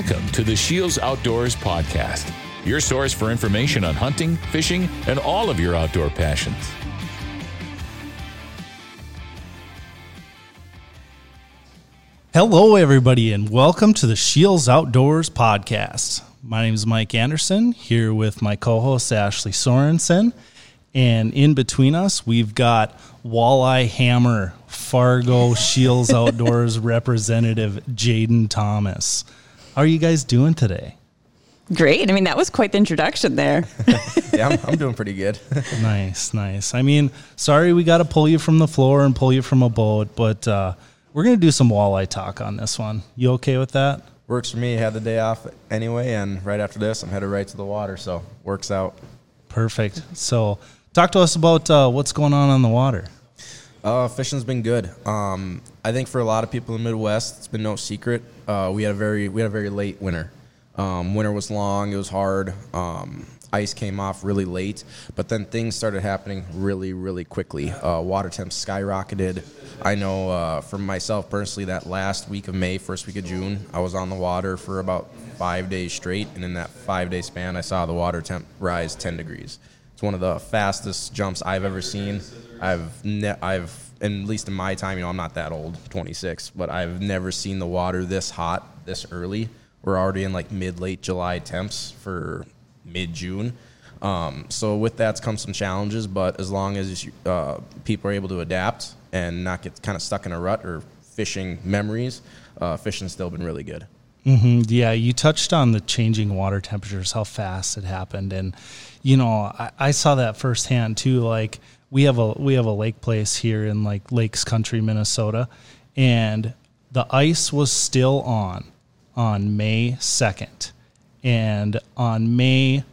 Welcome to the Scheels Outdoors Podcast, your source for information on hunting, fishing, and all of your outdoor passions. Hello, everybody, and welcome to the Scheels Outdoors Podcast. My name is Mike Anderson, here with my co host Ashley Sorensen. And in between us, we've got Walleye Hammer, Fargo Scheels Outdoors representative Jadyn Thomas. How are you guys doing today? Great. I mean, that was quite the introduction there. yeah, I'm, I'm, doing pretty good. nice, nice. I mean, sorry we got to pull you from the floor and pull you from a boat, but uh, we're going to do some walleye talk on this one. You okay with that? Works for me. Had the day off anyway, and right after this, I'm headed right to the water, so works out. Perfect. So, talk to us about uh, what's going on on the water. Uh, fishing's been good. Um, I think for a lot of people in the Midwest, it's been no secret. Uh, we had a very we had a very late winter. Um, winter was long. It was hard. Um, ice came off really late, but then things started happening really, really quickly. Uh, water temps skyrocketed. I know uh, for myself personally, that last week of May, first week of June, I was on the water for about five days straight, and in that five day span, I saw the water temp rise 10 degrees. It's one of the fastest jumps I've ever seen. I've ne- I've at least in my time, you know, I'm not that old, 26, but I've never seen the water this hot this early. We're already in like mid late July temps for mid June. Um, so with that comes some challenges, but as long as uh, people are able to adapt and not get kind of stuck in a rut or fishing memories, uh, fishing's still been really good. Mm-hmm. Yeah, you touched on the changing water temperatures, how fast it happened, and you know I, I, saw that firsthand too. Like we have a we have a lake place here in like Lakes Country, Minnesota, and the ice was still on on May second, and on May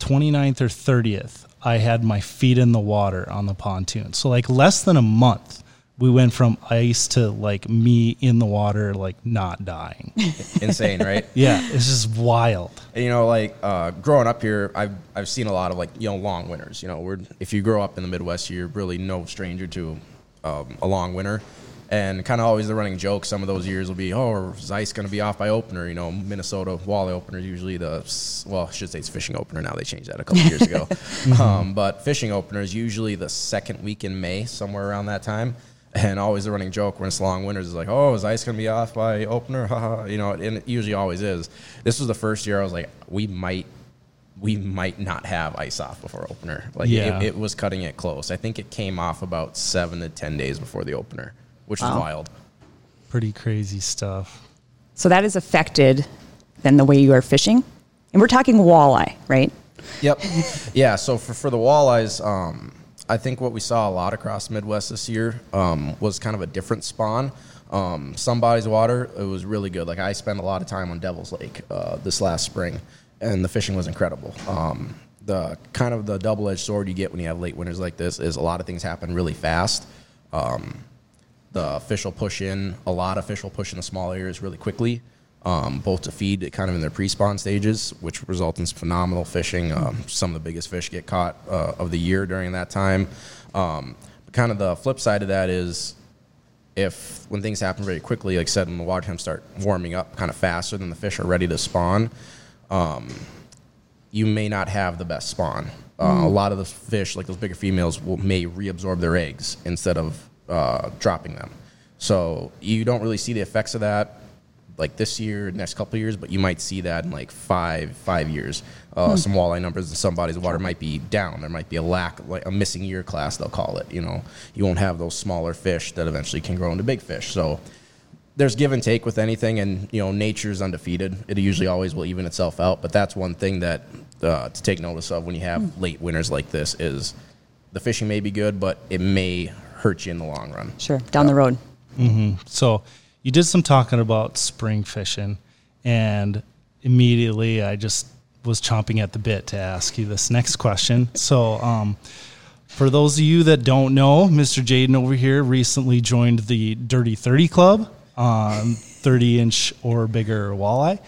29th or 30th, I had my feet in the water on the pontoon. So like less than a month, we went from ice to like me in the water, like not dying. Insane, right? yeah, it's just wild. And, you know, like uh, growing up here, I've I've seen a lot of like you know long winters. You know, we're if you grow up in the Midwest, you're really no stranger to um, a long winter. And kind of always the running joke. Some of those years will be, oh, is ice going to be off by opener? You know, Minnesota walleye opener usually the well, I should say it's fishing opener now. They changed that a couple years ago. Mm-hmm. Um, but fishing opener is usually the second week in May, somewhere around that time. And always the running joke when it's long winters is like, oh, is ice going to be off by opener? you know, and it usually always is. This was the first year I was like, we might we might not have ice off before opener. Like yeah. it, it, was cutting it close. I think it came off about seven to ten days before the opener which wow. is wild. Pretty crazy stuff. So that is affected then the way you are fishing, and we're talking walleye, right? Yep. yeah. So for for the walleyes, um, I think what we saw a lot across Midwest this year um, was kind of a different spawn. Um, somebody's water, it was really good. Like I spent a lot of time on Devil's Lake uh, this last spring, and the fishing was incredible. Um, the kind of the double-edged sword you get when you have late winters like this is a lot of things happen really fast. Um, the fish will push in, a lot of fish will push in the small areas really quickly, um, both to feed kind of in their pre-spawn stages, which results in phenomenal fishing. Um, some of the biggest fish get caught uh, of the year during that time. Um, kind of the flip side of that is if when things happen very quickly, like I said, when the water temps start warming up kind of faster than the fish are ready to spawn, um, you may not have the best spawn. Uh, mm. A lot of the fish, like those bigger females, will may reabsorb their eggs instead of uh, dropping them. So you don't really see the effects of that like this year, next couple years, but you might see that in like five five years. Uh, hmm. Some walleye numbers in some bodies of water might be down. There might be a lack, like a missing year class, they'll call it. You know, you won't have those smaller fish that eventually can grow into big fish. So there's give and take with anything, and you know, nature's undefeated. It usually always will even itself out. But that's one thing that uh, to take notice of when you have hmm. late winters like this is the fishing may be good, but it may hurt you in the long run. Sure, down uh, the road. Mm-hmm. So you did some talking about spring fishing, and immediately I just was chomping at the bit to ask you this next question. So, um, for those of you that don't know, Mr. Jadyn over here recently joined the Dirty 30 Club on 30 inch or bigger walleye.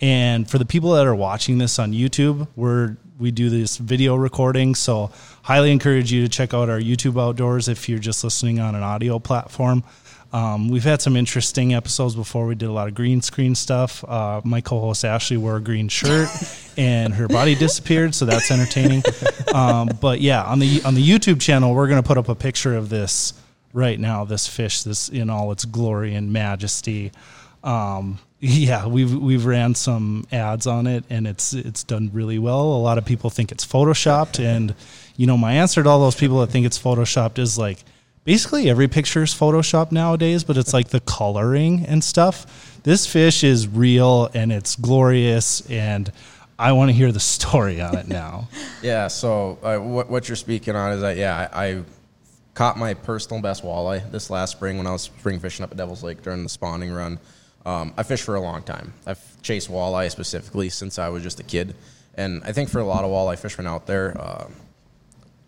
And for the people that are watching this on YouTube, we're we do this video recording. So highly encourage you to check out our YouTube outdoors if you're just listening on an audio platform. Um, we've had some interesting episodes before. We did a lot of green screen stuff. Uh, my co-host Ashley wore a green shirt, and her body disappeared, so that's entertaining. Um, but yeah, on the on the YouTube channel, we're gonna put up a picture of this right now. This fish, this in all its glory and majesty. Um, yeah, we've we've ran some ads on it, and it's it's done really well. A lot of people think it's photoshopped, and you know, my answer to all those people that think it's photoshopped is like basically every picture is Photoshop nowadays, but it's like the coloring and stuff. This fish is real and it's glorious, and I want to hear the story on it now. Yeah. So uh, what, what you're speaking on is that yeah, I, I caught my personal best walleye this last spring when I was spring fishing up at Devil's Lake during the spawning run. Um, I fished for a long time. I've chased walleye specifically since I was just a kid, and I think for a lot of walleye fishermen out there, uh,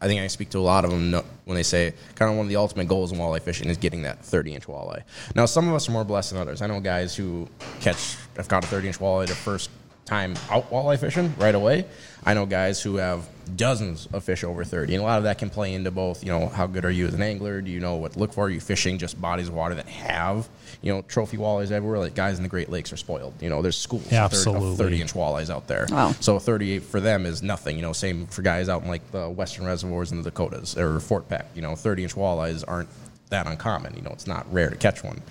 I think I speak to a lot of them when they say kind of one of the ultimate goals in walleye fishing is getting that 30 inch walleye. Now, some of us are more blessed than others. I know guys who catch, have caught a 30 inch walleye the first time out walleye fishing right away. I know guys who have dozens of fish over 30, and a lot of that can play into both, you know, how good are you as an angler? Do you know what to look for? Are you fishing just bodies of water that have, you know, trophy walleyes everywhere? Like guys in the Great Lakes are spoiled. You know, there's schools Absolutely. of 30 inch walleyes out there. Wow. So 38 for them is nothing. You know, same for guys out in like the western reservoirs in the Dakotas or Fort Peck. You know, 30 inch walleyes aren't that uncommon. You know, it's not rare to catch one.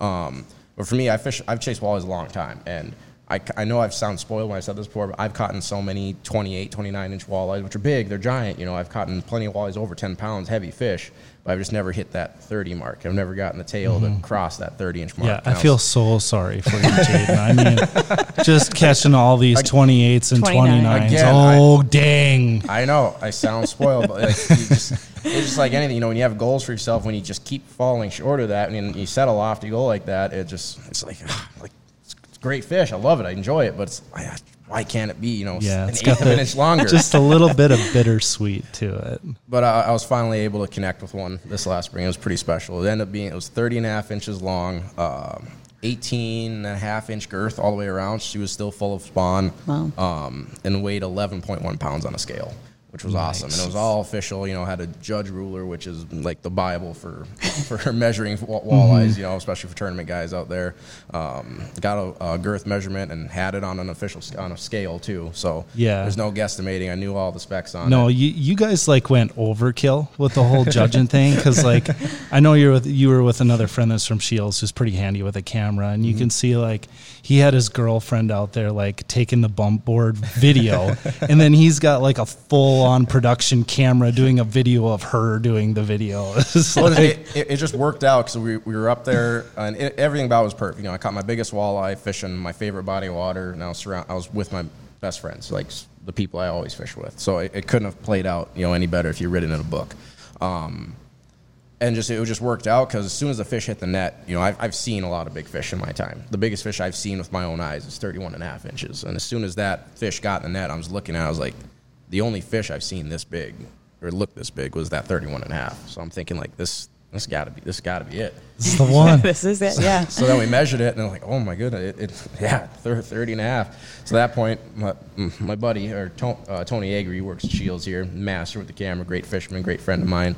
Um, but for me, I fish. I've chased walleyes a long time, and I, I know I've sounded spoiled when I said this before, but I've caught in so many 28, 29 inch walleyes, which are big, they're giant. You know, I've caught in plenty of walleyes over 10 pounds, heavy fish, but I've just never hit that 30 mark. I've never gotten the tail to mm-hmm. cross that 30 inch mark. Yeah, I feel so sorry for you, Jadyn. I mean, just catching all these 28s and 29. 29s. Again, oh, dang. I know I sound spoiled, but like, you just, it's just like anything. You know, when you have goals for yourself, when you just keep falling short of that, and you set a lofty goal like that, it just it's like like it's great fish. I love it. I enjoy it, but it's why can't it be you know Yeah, an it's eighth got of an the- inch longer? Just a little bit of bittersweet to it. But I, I was finally able to connect with one this last spring. It was pretty special. It ended up being, it was 30 and a half inches long, uh, 18 and a half inch girth all the way around. She was still full of spawn. Wow. Um, and weighed 11.1 pounds on a scale, which was awesome. And it was all official, you know, had a judge ruler, which is like the Bible for, for measuring wa- walleyes, you know, especially for tournament guys out there. Um, got a, a girth measurement and had it on an official, on a scale too. So Yeah. there's no guesstimating. I knew all the specs on No, it. you, you guys like went overkill with the whole judging thing because like I know you're with you were with another friend that's from Scheels who's pretty handy with a camera and you Mm-hmm. can see like he had his girlfriend out there like taking the bump board video and then he's got like a full on production camera doing a video of her doing the video. It's Well, like- it, it, it just worked out because we, we were up there and it, everything about it was perfect. You know, I caught my biggest walleye fishing my favorite body of water, and I was surround, I was with my best friends, like the people I always fish with. So it, it couldn't have played out you know any better if you read it in a book. Um, and just it just worked out because as soon as the fish hit the net, you know, I've, I've seen a lot of big fish in my time. The biggest fish I've seen with my own eyes is 31 and a half inches. And as soon as that fish got in the net, I was looking at it, I was like, the only fish I've seen this big or looked this big was that 31 and a half. So I'm thinking like this this got to be this got to be it. It's the one. this is it. Yeah. So then we measured it, and I'm like, oh my goodness, it, it yeah, thir- 30 and a half. So at that point, my, my buddy, or to, uh, Tony Agri, he works at Scheels here, master with the camera, great fisherman, great friend of mine.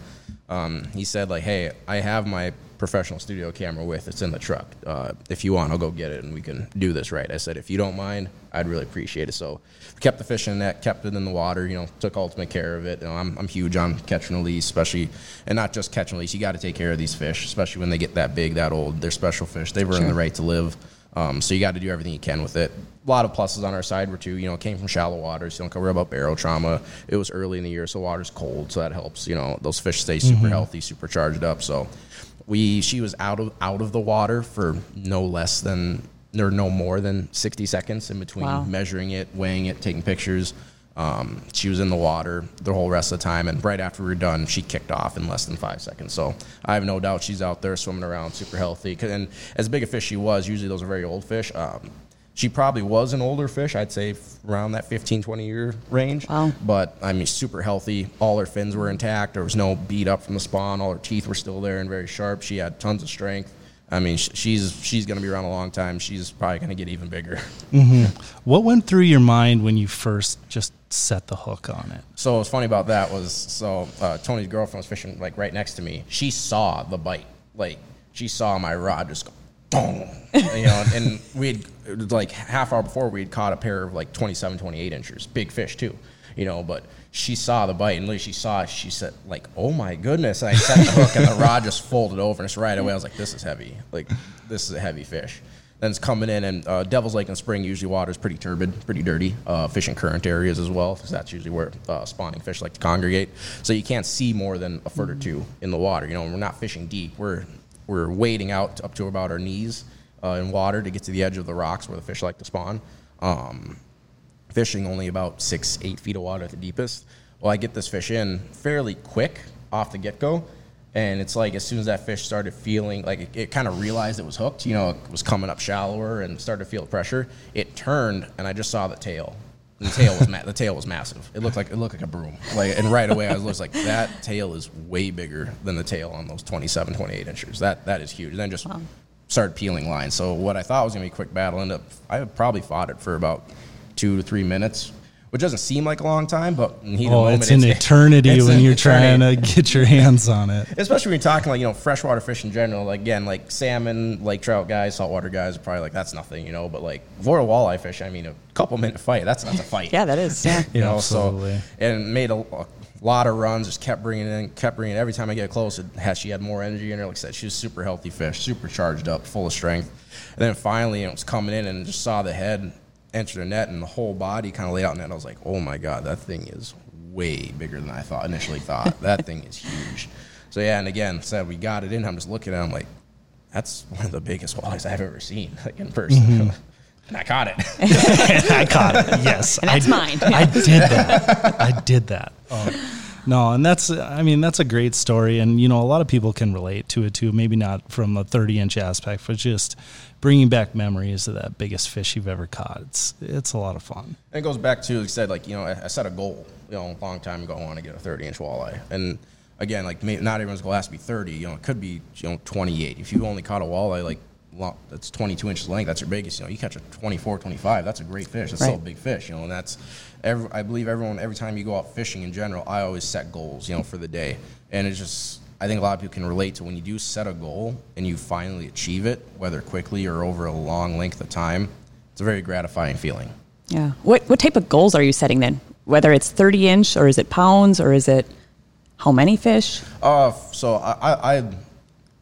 Um, he said, like, hey, I have my professional studio camera with, it's in the truck. Uh, if you want, I'll go get it, and we can do this right. I said, if you don't mind, I'd really appreciate it. So we kept the fish in the net, kept it in the water, you know, took ultimate care of it. You know, I'm, I'm huge on catch and release, especially, and not just catch and release. You got to take care of these fish, especially when they get that big, that old. They're special fish. They've earned the right to live. Um, so you got to do everything you can with it. A lot of pluses on our side were too, you know, it came from shallow waters. You don't cover about barotrauma. It was early in the year, so water's cold, so that helps. You know, those fish stay super healthy, super charged up. So we, she was out of out of the water for no less than or no more than 60 seconds in between Wow. measuring it, weighing it, taking pictures. Um, she was in the water the whole rest of the time, and right after we were done, she kicked off in less than five seconds. So I have no doubt she's out there swimming around, super healthy. And as big a fish she was, usually those are very old fish. Um, she probably was an older fish, I'd say around that 15, 20 year range. Wow. But I mean, super healthy. All her fins were intact. There was no beat up from the spawn. All her teeth were still there and very sharp. She had tons of strength. I mean, she's she's going to be around a long time. She's probably going to get even bigger. what went through your mind when you first just set the hook on it? So what's funny about that was so uh, Tony's girlfriend was fishing like right next to me. She saw the bite. Like she saw my rod just go boom, you know, and we had like half hour before we had caught a pair of like 27, 28 inches, big fish too, you know, but she saw the bite and literally she saw it, she said like, oh my goodness. And I set the hook and the rod just folded over and just right away I was like, this is heavy. Like this is a heavy fish. Then it's coming in and uh, Devil's Lake in spring usually water is pretty turbid, pretty dirty. Uh, fishing current areas as well because that's usually where uh, spawning fish like to congregate. So you can't see more than a foot or two in the water. You know, we're not fishing deep. We're we're wading out up to about our knees uh, in water to get to the edge of the rocks where the fish like to spawn. Um, fishing only about six, eight feet of water at the deepest. Well, I get this fish in fairly quick off the get go. And it's like as soon as that fish started feeling like it, it kind of realized it was hooked, you know, it was coming up shallower and started to feel the pressure. It turned, and I just saw the tail. The tail was ma- the tail was massive. It looked like it looked like a broom. Like, and right away I was like, that tail is way bigger than the tail on those 27, 28 inches. That that is huge. And then just started peeling lines. So what I thought was gonna be a quick battle ended up. I probably fought it for about two to three minutes, which doesn't seem like a long time, but in the heat of the Oh, moment, it's an eternity it's when an you're eternity. trying to get your hands on it. Especially when you're talking like you know freshwater fish in general. Like, again, like salmon, lake trout guys, saltwater guys are probably like that's nothing, you know. But like for a walleye fish, I mean, a couple minute fight, that's that's a fight. Yeah, that is. Yeah. you know. Absolutely. So and made a, a lot of runs. Just kept bringing it in, kept bringing. it. Every time I get close, it had she had more energy in her. Like I said, she was super healthy fish, super charged up, full of strength. And then finally, it was coming in and just saw the head enter the net and the whole body kind of laid out in it. I was like, oh my god, that thing is way bigger than I thought initially thought. that thing is huge. So yeah, and again, said we got it in. I'm just looking at. it, I'm like, that's one of the biggest walleyes I've ever seen like in person. Mm-hmm. And I caught it. I caught it. Yes, And that's I, mine. I did that. I did that. Oh. No, and that's I mean that's a great story, and you know a lot of people can relate to it too. Maybe not from a 30 inch aspect, but just bringing back memories of that biggest fish you've ever caught. It's it's a lot of fun. And it goes back to, like I said, like, you know, I, I set a goal, you know, a long time ago, I want to get a 30 inch walleye. And again, like, may, not everyone's goal has to be 30, you know, it could be, you know, 28. If you only caught a walleye, like, lo- that's 22 inches length, that's your biggest, you know, you catch a 24, 25, that's a great fish. That's still a big fish, you know, and that's, every, I believe everyone, every time you go out fishing in general, I always set goals, you know, for the day. And it's just, I think a lot of people can relate to when you do set a goal and you finally achieve it, whether quickly or over a long length of time, it's a very gratifying feeling. Yeah. What what type of goals are you setting then? Whether it's 30 inch or is it pounds or is it how many fish? Uh, so I, I, I,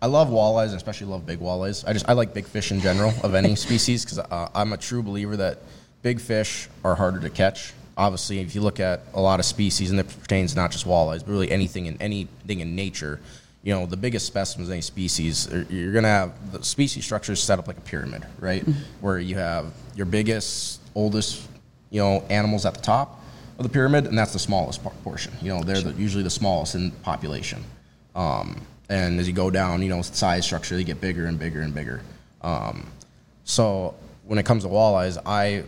I love walleyes, and especially love big walleyes. I just I like big fish in general of any species because uh, I'm a true believer that big fish are harder to catch. Obviously, if you look at a lot of species, and it pertains not just walleyes, but really anything in anything in nature, you know, the biggest specimens of any species, you're gonna have the species structure is set up like a pyramid, right? Where you have your biggest, oldest, you know, animals at the top of the pyramid, and that's the smallest portion. You know, they're the, usually the smallest in population. Um, and as you go down, you know, size structure, they get bigger and bigger and bigger. Um, so when it comes to walleyes, I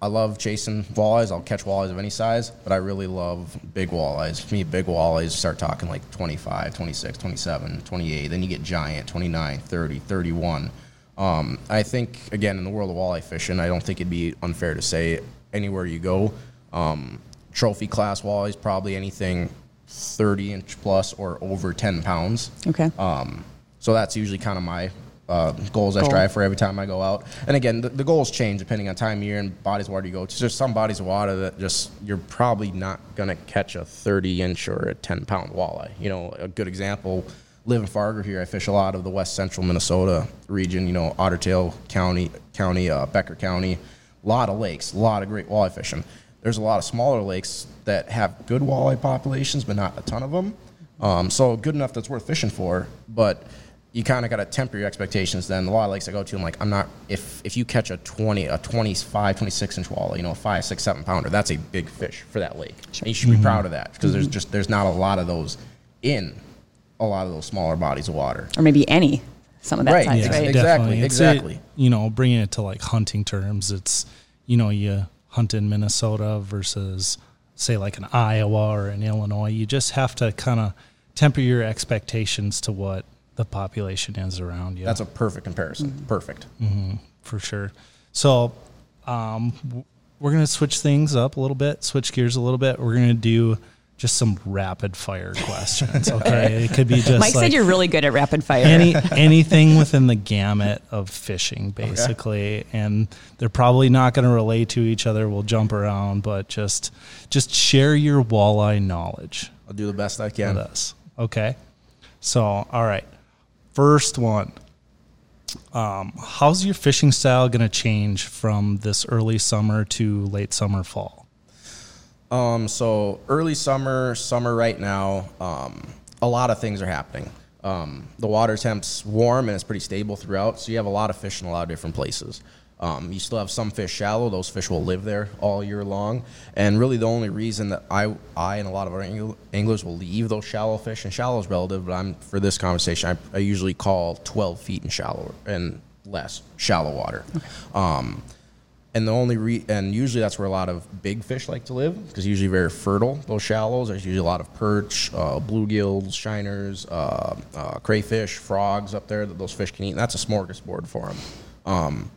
I love chasing walleyes. I'll catch walleyes of any size, but I really love big walleyes. For me, big walleyes start talking like 25, 26, 27, 28. Then you get giant, 29, 30, 31. Um, I think, again, in the world of walleye fishing, I don't think it'd be unfair to say anywhere you go, um, trophy class walleyes, probably anything 30 inch plus or over 10 pounds. Okay. Um, so that's usually kind of my uh, goals I strive for every time I go out. And again, the, the goals change depending on time of year and bodies of water you go to. There's some bodies of water that just you're probably not gonna catch a 30 inch or a 10 pound walleye. You know, a good example. Live in Fargo here. I fish a lot of the west central Minnesota region. You know, Otter Tail County, County, uh, Becker County. A lot of lakes, a lot of great walleye fishing. There's a lot of smaller lakes that have good walleye populations, but not a ton of them. Um, so good enough that's worth fishing for, but you kind of got to temper your expectations. Then a lot of lakes I go to, I'm like, I'm not. If if you catch a 20, a 25, 26 inch walleye, you know, a five, six, seven pounder, that's a big fish for that lake. And you should be mm-hmm. proud of that because there's mm-hmm. just there's not a lot of those in a lot of those smaller bodies of water. Or maybe any some of that Right, size, yeah. right? Exactly, Definitely. It's a- exactly. you know, bringing it to like hunting terms, it's you know you hunt in Minnesota versus say like an Iowa or an Illinois. You just have to kind of temper your expectations to what the population is around you. That's a perfect comparison. Perfect. for sure. So, um, we're gonna switch things up a little bit, switch gears a little bit. We're gonna do just some rapid fire questions. Okay, it could be just Mike like said you're really good at rapid fire. any anything within the gamut of fishing, basically, and they're probably not going to relate to each other. We'll jump around, but just just share your walleye knowledge I'll do the best I can. with can. us. Okay, so all right, first one. Um, how's your fishing style going to change from this early summer to late summer fall? Um, so early summer, summer right now, um, a lot of things are happening. Um, the water temp's warm and it's pretty stable throughout, so you have a lot of fish in a lot of different places. Um, you still have some fish shallow; those fish will live there all year long. And really, the only reason that I, I and a lot of our anglers will leave those shallow fish, and shallow is relative, but I'm for this conversation, I, I usually call 12 feet and shallow and less shallow water. Um, and the only re- and usually that's where a lot of big fish like to live because usually very fertile. Those shallows, there's usually a lot of perch, uh, bluegills, shiners, uh, uh, crayfish, frogs up there that those fish can eat. And that's a smorgasbord for them. Um,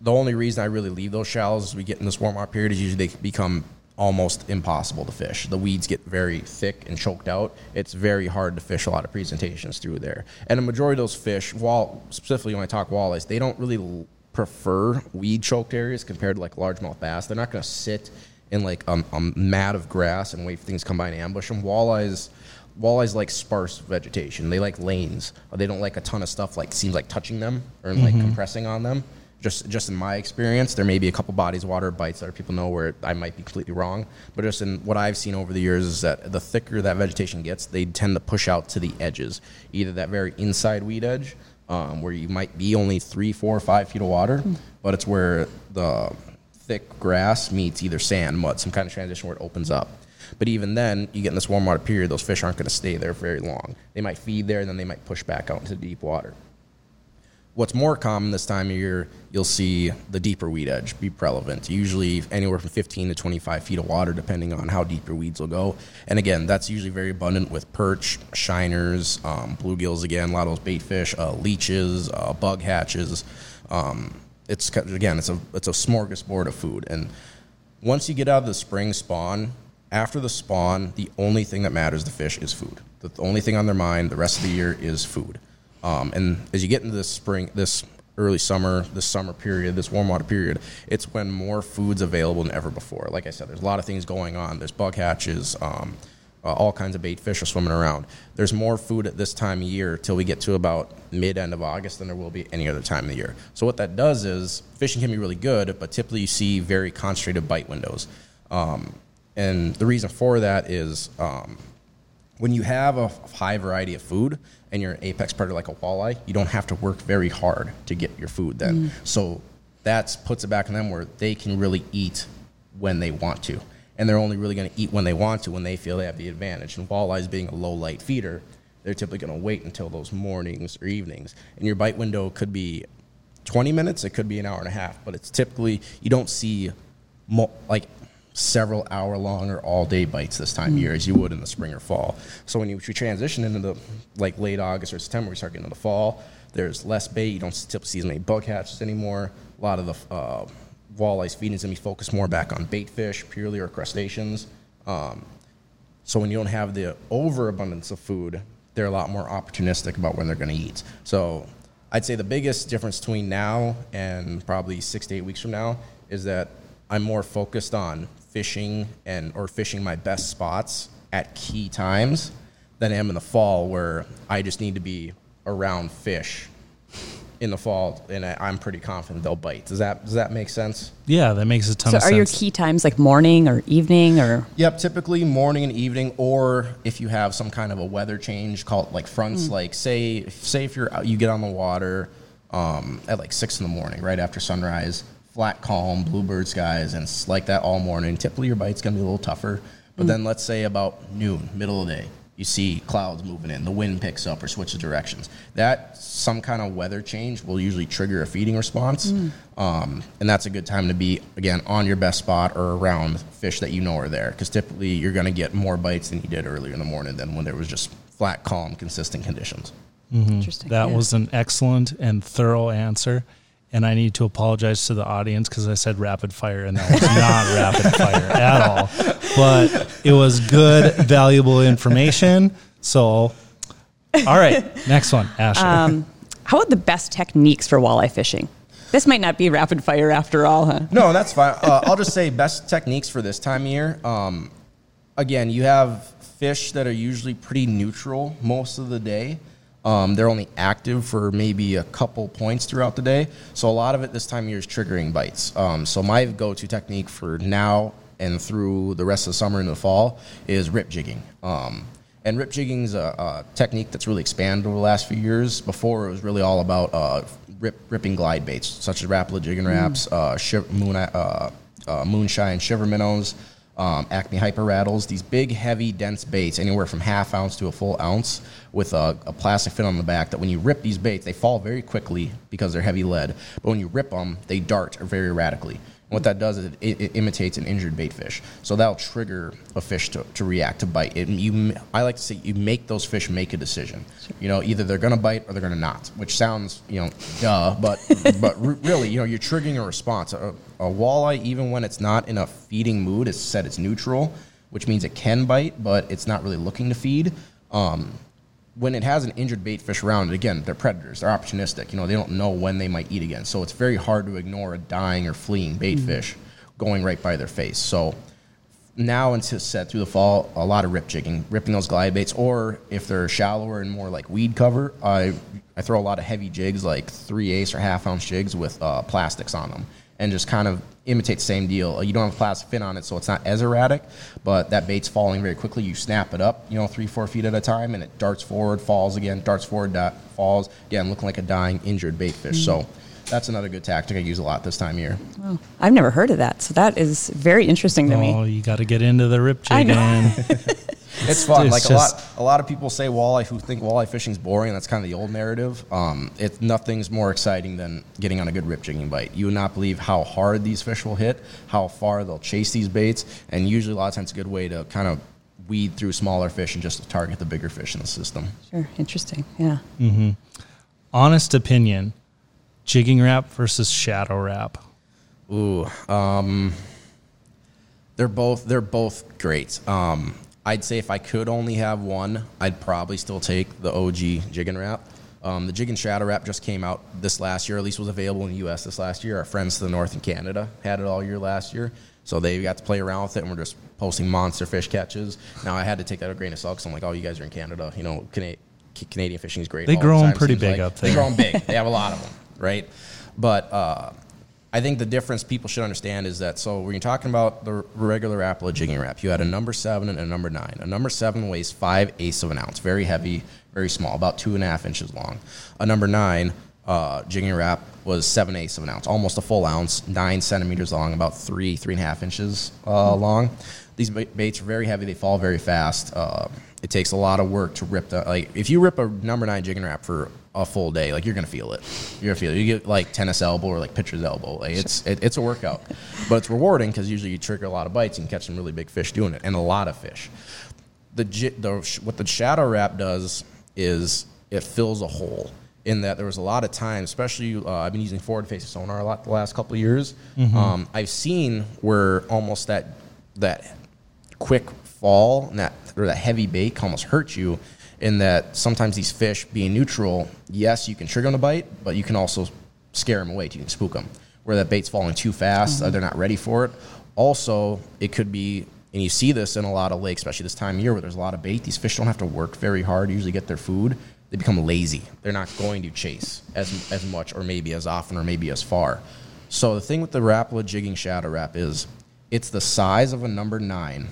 the only reason I really leave those shallows as we get in this warm up period is usually they become almost impossible to fish. The weeds get very thick and choked out. It's very hard to fish a lot of presentations through there. And the majority of those fish, wall specifically when I talk walleyes, they don't really l- prefer weed choked areas compared to like largemouth bass. They're not going to sit in like a, a mat of grass and wait for things to come by and ambush them. Walleyes. Walleyes like sparse vegetation. They like lanes. They don't like a ton of stuff like seems like touching them or like mm-hmm. compressing on them just just in my experience, there may be a couple bodies of water bites that other people know where I might be completely wrong. But just in what I've seen over the years is that the thicker that vegetation gets, they tend to push out to the edges, either that very inside weed edge, um, where you might be only three, four, five feet of water, but it's where the thick grass meets either sand, mud, some kind of transition where it opens up. But even then, you get in this warm water period, those fish aren't going to stay there very long. They might feed there, and then they might push back out into deep water. What's more common this time of year, you'll see the deeper weed edge be prevalent. Usually anywhere from 15 to 25 feet of water, depending on how deep your weeds will go. And again, that's usually very abundant with perch, shiners, um, bluegills. Again, a lot of those bait fish, uh, leeches, uh, bug hatches. Um, it's again, it's a it's a smorgasbord of food. And once you get out of the spring spawn, after the spawn, the only thing that matters the fish is food. The only thing on their mind the rest of the year is food. Um, and as you get into this spring, this early summer, this summer period, this warm water period, it's when more food's available than ever before. Like I said, there's a lot of things going on. There's bug hatches, um, uh, all kinds of bait fish are swimming around. There's more food at this time of year till we get to about mid end of August than there will be any other time of the year. So what that does is fishing can be really good, but typically you see very concentrated bite windows. Um, and the reason for that is um, when you have a high variety of food and you're an apex predator like a walleye, you don't have to work very hard to get your food then. Mm. So that puts it back on them where they can really eat when they want to. And they're only really going to eat when they want to when they feel they have the advantage. And walleyes being a low light feeder, they're typically going to wait until those mornings or evenings. And your bite window could be 20 minutes, it could be an hour and a half, but it's typically, you don't see mo- like several hour long or all day bites this time of year as you would in the spring or fall. So when you, we transition into the like late August or September, we start getting into the fall. There's less bait. You don't typically see as many bug hatches anymore. A lot of the uh, walleyes feeding is going to be focused more back on bait fish purely or crustaceans. Um, so when you don't have the overabundance of food, they're a lot more opportunistic about when they're going to eat. So I'd say the biggest difference between now and probably six to eight weeks from now is that I'm more focused on fishing and or fishing my best spots at key times than I am in the fall where I just need to be around fish in the fall and I, I'm pretty confident they'll bite. Does that does that make sense? Yeah, that makes a ton So of are your key times like morning or evening or Yep, typically morning and evening, or if you have some kind of a weather change, call it like fronts. Like say, say if you're out, you get on the water um, at like six in the morning, right after sunrise, flat, calm, bluebird skies, and it's like that all morning. Typically, your bite's gonna be a little tougher. But mm. then let's say about noon, middle of the day, you see clouds moving in, the wind picks up or switches directions. That some kind of weather change will usually trigger a feeding response, mm. um, and that's a good time to be again on your best spot or around fish that you know are there, because typically you're going to get more bites than you did earlier in the morning than when there was just flat, calm, consistent conditions. Mm-hmm. interesting? That yeah. was an excellent and thorough answer. And I need to apologize to the audience because I said rapid fire and that was not rapid fire at all. But it was good, valuable information. So, all right, next one, Ashley. Um, how about the best techniques for walleye fishing? This might not be rapid fire after all, huh? No, that's fine. Uh, I'll just say best techniques for this time of year. Um, again, you have fish that are usually pretty neutral most of the day. Um, they're only active for maybe a couple points throughout the day. So a lot of it this time of year is triggering bites. Um, so my go-to technique for now and through the rest of the summer and the fall is rip jigging. Um, and rip jigging is a, a, technique that's really expanded over the last few years. Before it was really all about uh, rip, ripping glide baits, such as Rapala Jigging Raps, mm. uh, shiv- moon, uh, uh, moonshine shiver minnows, um, Acme Hyper Rattles, these big, heavy, dense baits, anywhere from half ounce to a full ounce, with a, a, plastic fin on the back. That when you rip these baits, they fall very quickly because they're heavy lead. But when you rip them, they dart very erratically what that does is it, it, it, imitates an injured bait fish. So that'll trigger a fish to, to react to bite. It, you, I like to say you make those fish make a decision. You know, either they're going to bite or they're going to not. Which sounds, you know, duh, but but really, you know, you're triggering a response. A, a walleye, even when it's not in a feeding mood, is said it's neutral, which means it can bite, but it's not really looking to feed. Um, when it has an injured bait fish around, it, again, they're predators. They're opportunistic. You know, they don't know when they might eat again. So it's very hard to ignore a dying or fleeing bait mm-hmm. fish going right by their face. So now until set through the fall, a lot of rip jigging, ripping those glide baits, or if they're shallower and more like weed cover, I I throw a lot of heavy jigs, like three ace or half ounce jigs with uh, plastics on them and just kind of imitate the same deal. You don't have a plastic fin on it, so it's not as erratic, but that bait's falling very quickly. You snap it up, you know, three, four feet at a time, and it darts forward, falls again, darts forward, falls again, looking like a dying, injured bait fish. Mm-hmm. So that's another good tactic I use a lot this time of year. Oh, I've never heard of that, so that is very interesting to oh, me. Oh, you got to get into the rip jig, it's fun. It's like just, a lot, a lot of people say walleye who think walleye fishing is boring. That's kind of the old narrative. Um, it nothing's more exciting than getting on a good rip jigging bite. You would not believe how hard these fish will hit, how far they'll chase these baits, and usually a lot of times it's a good way to kind of weed through smaller fish and just target the bigger fish in the system. Sure, interesting. Yeah. Mm-hmm. Honest opinion: jigging Rap versus Shadow Rap. Ooh, um, they're both they're both great. Um, I'd say if I could only have one, I'd probably still take the OG Jigging Rap. Um, the Jigging Shadow Rap just came out this last year, at least was available in the U.S. this last year. Our friends to the north in Canada had it all year last year, so they got to play around with it, and we're just posting monster fish catches. Now I had to take that a grain of salt because I'm like, oh, you guys are in Canada, you know, Cana- Canadian fishing is great. They grow them pretty big like. up there. They grow them big. they have a lot of them, right? But uh, I think the difference people should understand is that so when you're talking about the regular Rapala jigging Rap, you had a number seven and a number nine. A number seven weighs five eighths of an ounce, very heavy, very small, about two and a half inches long. A number nine uh, jigging Rap was seven eighths of an ounce, almost a full ounce, nine centimeters long, about three three and a half inches uh, long. These baits are very heavy; they fall very fast. Uh, it takes a lot of work to rip the like. If you rip a number nine jigging Rap for a full day, like you're gonna feel it. You're gonna feel it. You get like tennis elbow or like pitcher's elbow. Like it's it, it's a workout, but it's rewarding because usually you trigger a lot of bites and catch some really big fish doing it, and a lot of fish. The, the what the shadow Rap does is it fills a hole in that there was a lot of time, especially uh, I've been using forward facing sonar a lot the last couple of years. Mm-hmm. Um, I've seen where almost that that quick fall and that or that heavy bait can almost hurt you in that sometimes these fish being neutral, yes, you can trigger them to bite, but you can also scare them away. You can spook them. Where that bait's falling too fast, mm-hmm. they're not ready for it. Also, it could be, and you see this in a lot of lakes, especially this time of year where there's a lot of bait. These fish don't have to work very hard to usually get their food. They become lazy. They're not going to chase as, as much or maybe as often or maybe as far. So the thing with the Rapala jigging shadow rap is it's the size of a number nine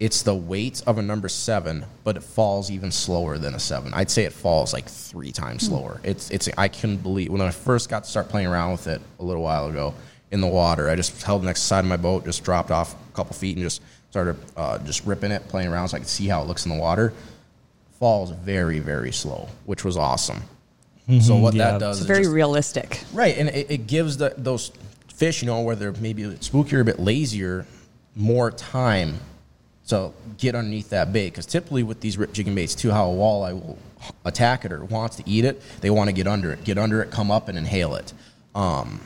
it's the weight of a number seven, but it falls even slower than a seven. I'd say it falls like three times hmm. slower. It's it's I couldn't believe when I first got to start playing around with it a little while ago in the water. I just held the next side of my boat, just dropped off a couple feet, and just started uh, just ripping it, playing around, so I could see how it looks in the water. Falls very very slow, which was awesome. Mm-hmm, so what yeah. that does it's is very just, realistic, right? And it, it gives the, those fish, you know, where they're maybe spookier, a bit lazier, more time so get underneath that bait because typically with these rip jigging baits too, how a walleye will attack it or wants to eat it, they want to get under it, get under it, come up and inhale it. um,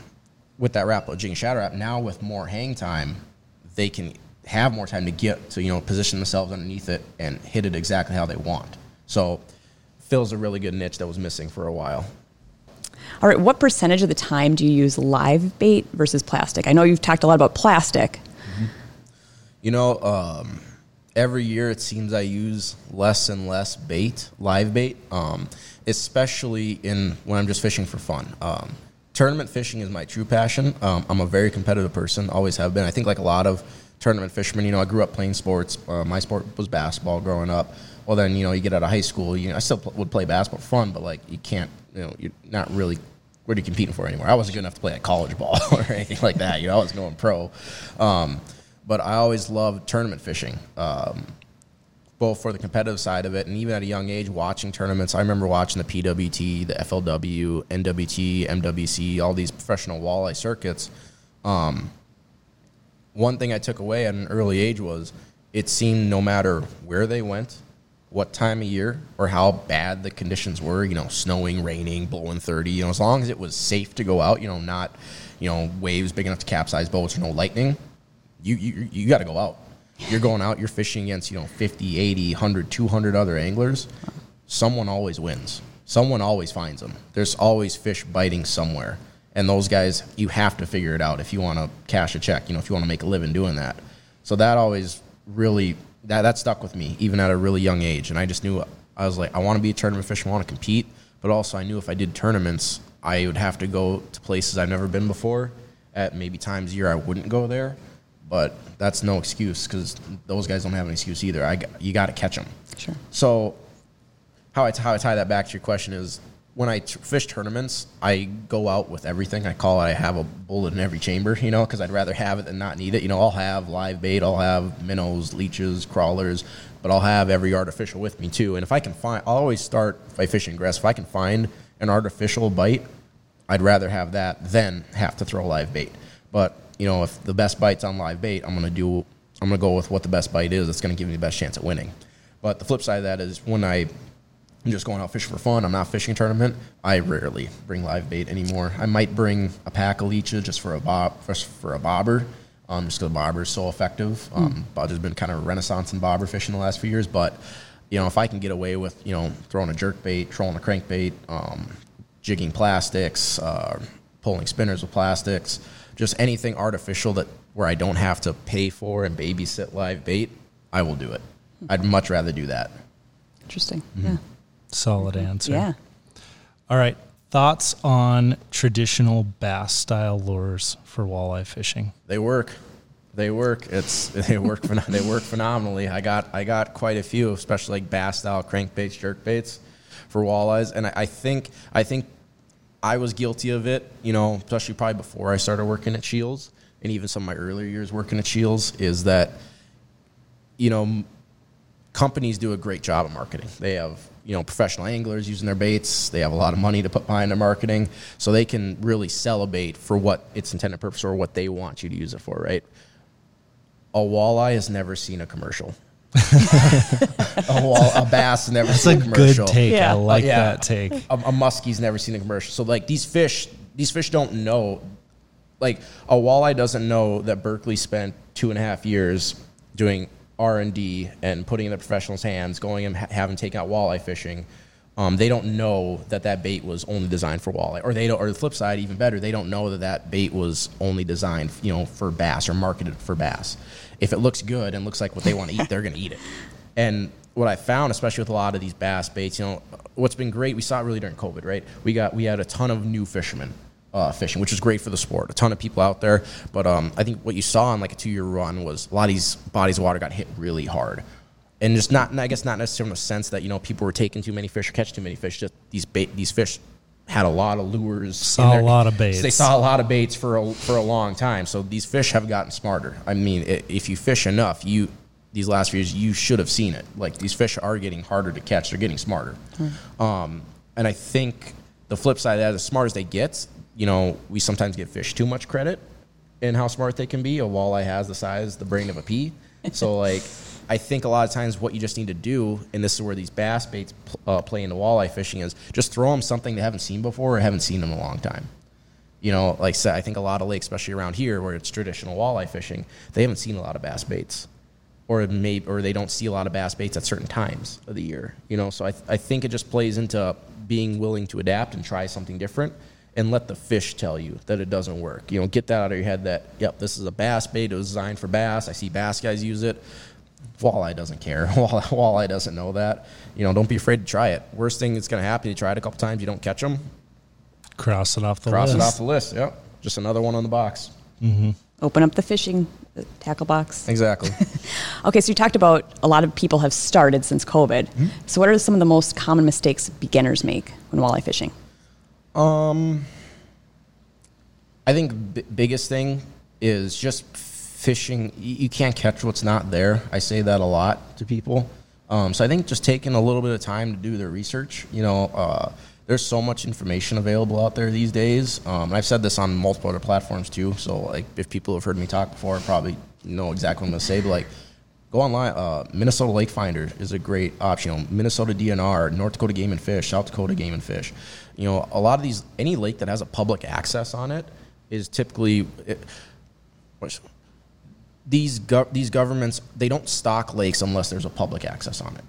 with that Rapala Jigging Shadow Rap, now with more hang time, they can have more time to get to you know position themselves underneath it and hit it exactly how they want. So fills a really good niche that was missing for a while. All right, what percentage of the time do you use live bait versus plastic? I know you've talked a lot about plastic. You know, um, every year it seems I use less and less bait, live bait, um, especially in when I'm just fishing for fun. Um, tournament fishing is my true passion. Um, I'm a very competitive person, always have been. I think like a lot of tournament fishermen, you know, I grew up playing sports. Uh, my sport was basketball growing up. Well, then you know, you get out of high school, you know, I still pl- would play basketball for fun, but like you can't, you know, you're not really what are you competing for anymore? I wasn't good enough to play at college ball or anything like that. You know, I was going pro. Um, but I always loved tournament fishing, um, both for the competitive side of it and even at a young age watching tournaments. I remember watching the PWT, the FLW, NWT, MWC, all these professional walleye circuits. Um, one thing I took away at an early age was it seemed no matter where they went, what time of year, or how bad the conditions were, you know, snowing, raining, blowing 30, you know, as long as it was safe to go out, you know, not, you know, waves big enough to capsize boats or no lightning, you you, you got to go out. You're going out, you're fishing against, you know, 50, 80, 100, 200 other anglers. Someone always wins. Someone always finds them. There's always fish biting somewhere. And those guys, you have to figure it out if you want to cash a check, you know, if you want to make a living doing that. So that always really, that, that stuck with me, even at a really young age. And I just knew, I was like, I want to be a tournament fisher, I want to compete. But also, I knew if I did tournaments, I would have to go to places I've never been before. At maybe times a year, I wouldn't go there but that's no excuse because those guys don't have an excuse either. I, you got to catch them. Sure. So how I, how I tie that back to your question is when I t- fish tournaments, I go out with everything. I call it I have a bullet in every chamber, you know, because I'd rather have it than not need it. You know, I'll have live bait, I'll have minnows, leeches, crawlers, but I'll have every artificial with me too. And if I can find, I'll always start by fishing grass. If I can find an artificial bite, I'd rather have that than have to throw live bait. But you know, if the best bite's on live bait, I'm gonna do, I'm gonna go with what the best bite is. That's gonna give me the best chance at winning. But the flip side of that is when I I'm just going out fishing for fun. I'm not fishing a tournament. I rarely bring live bait anymore. I might bring a pack of leeches just for a bob, just for a bobber, um, just because bobber is so effective. Um, mm. There's been kind of a renaissance in bobber fishing the last few years, but you know, if I can get away with you know throwing a jerk bait, trolling a crankbait, um, jigging plastics, uh, pulling spinners with plastics, just anything artificial that where I don't have to pay for and babysit live bait, I will do it. I'd much rather do that. Interesting. Mm-hmm. Yeah. Solid answer. Yeah. All right. Thoughts on traditional bass style lures for walleye fishing? They work. They work. It's they work. they work phenomenally. I got I got quite a few, especially like bass style crankbaits, jerkbaits for walleyes, and I, I think I think I was guilty of it, you know, especially probably before I started working at Scheels and even some of my earlier years working at Scheels is that, you know, companies do a great job of marketing. They have, you know, professional anglers using their baits. They have a lot of money to put behind their marketing. So they can really sell a bait for what its intended purpose or what they want you to use it for, right? A walleye has never seen a commercial. A, wall, a bass never That's seen a a commercial. good take. Yeah. I like Uh, yeah. that take. A, a muskie's never seen a commercial. So like these fish, these fish don't know. Like a walleye doesn't know that Berkley spent two and a half years doing R and D and putting in the professionals' hands, going and ha- having taken out walleye fishing. Um, they don't know that that bait was only designed for walleye, or they don't, or the flip side, even better, they don't know that that bait was only designed, you know, for bass or marketed for bass. If it looks good and looks like what they want to eat, they're going to eat it. And what I found, especially with a lot of these bass baits, you know, what's been great, we saw it really during COVID, right? We got we had a ton of new fishermen uh, fishing, which is great for the sport. A ton of people out there, but um, I think what you saw in like a two-year run was a lot of these bodies of water got hit really hard, and just not, I guess, not necessarily in the sense that you know people were taking too many fish or catching too many fish. Just these bait, these fish had a lot of lures. Saw their- a lot of baits. They saw a lot of baits for a, for a long time. So these fish have gotten smarter. I mean, i- if you fish enough, you these last few years you should have seen it. Like these fish are getting harder to catch. They're getting smarter. Um, and I think the flip side of that, as smart as they get, you know, we sometimes give fish too much credit in how smart they can be. A walleye has the size, the brain of a pea. So like, I think a lot of times what you just need to do, and this is where these bass baits uh, play into walleye fishing, is just throw them something they haven't seen before or haven't seen in a long time. You know, like I said, I think a lot of lakes, especially around here where it's traditional walleye fishing, they haven't seen a lot of bass baits, or maybe or they don't see a lot of bass baits at certain times of the year. You know, so I th- I think it just plays into being willing to adapt and try something different, and let the fish tell you that it doesn't work. You know, get that out of your head that yep, this is a bass bait. It was designed for bass. I see bass guys use it. Walleye doesn't care. Walleye, walleye doesn't know that. You know, don't be afraid to try it. Worst thing that's going to happen, you try it a couple times, you don't catch them, Cross it off the list. cross list. it off the list. Yep, just another one on the box. Open up the fishing the tackle box. Exactly. Okay, so you talked about a lot of people have started since COVID. Mm-hmm. So, what are some of the most common mistakes beginners make when walleye fishing? Um, I think b- biggest thing is just fishing. You, can't catch what's not there. I say that a lot to people. Um, so I think just taking a little bit of time to do their research. You know, uh, there's so much information available out there these days. Um, I've said this on multiple other platforms too. So like, if people have heard me talk before, probably know exactly what I'm gonna say. But like, go online. Uh, Minnesota Lake Finder is a great option. You know, Minnesota DNR, North Dakota Game and Fish, South Dakota Game and Fish. You know, a lot of these, any lake that has a public access on it is typically. It, these gov- these governments they don't stock lakes unless there's a public access on it.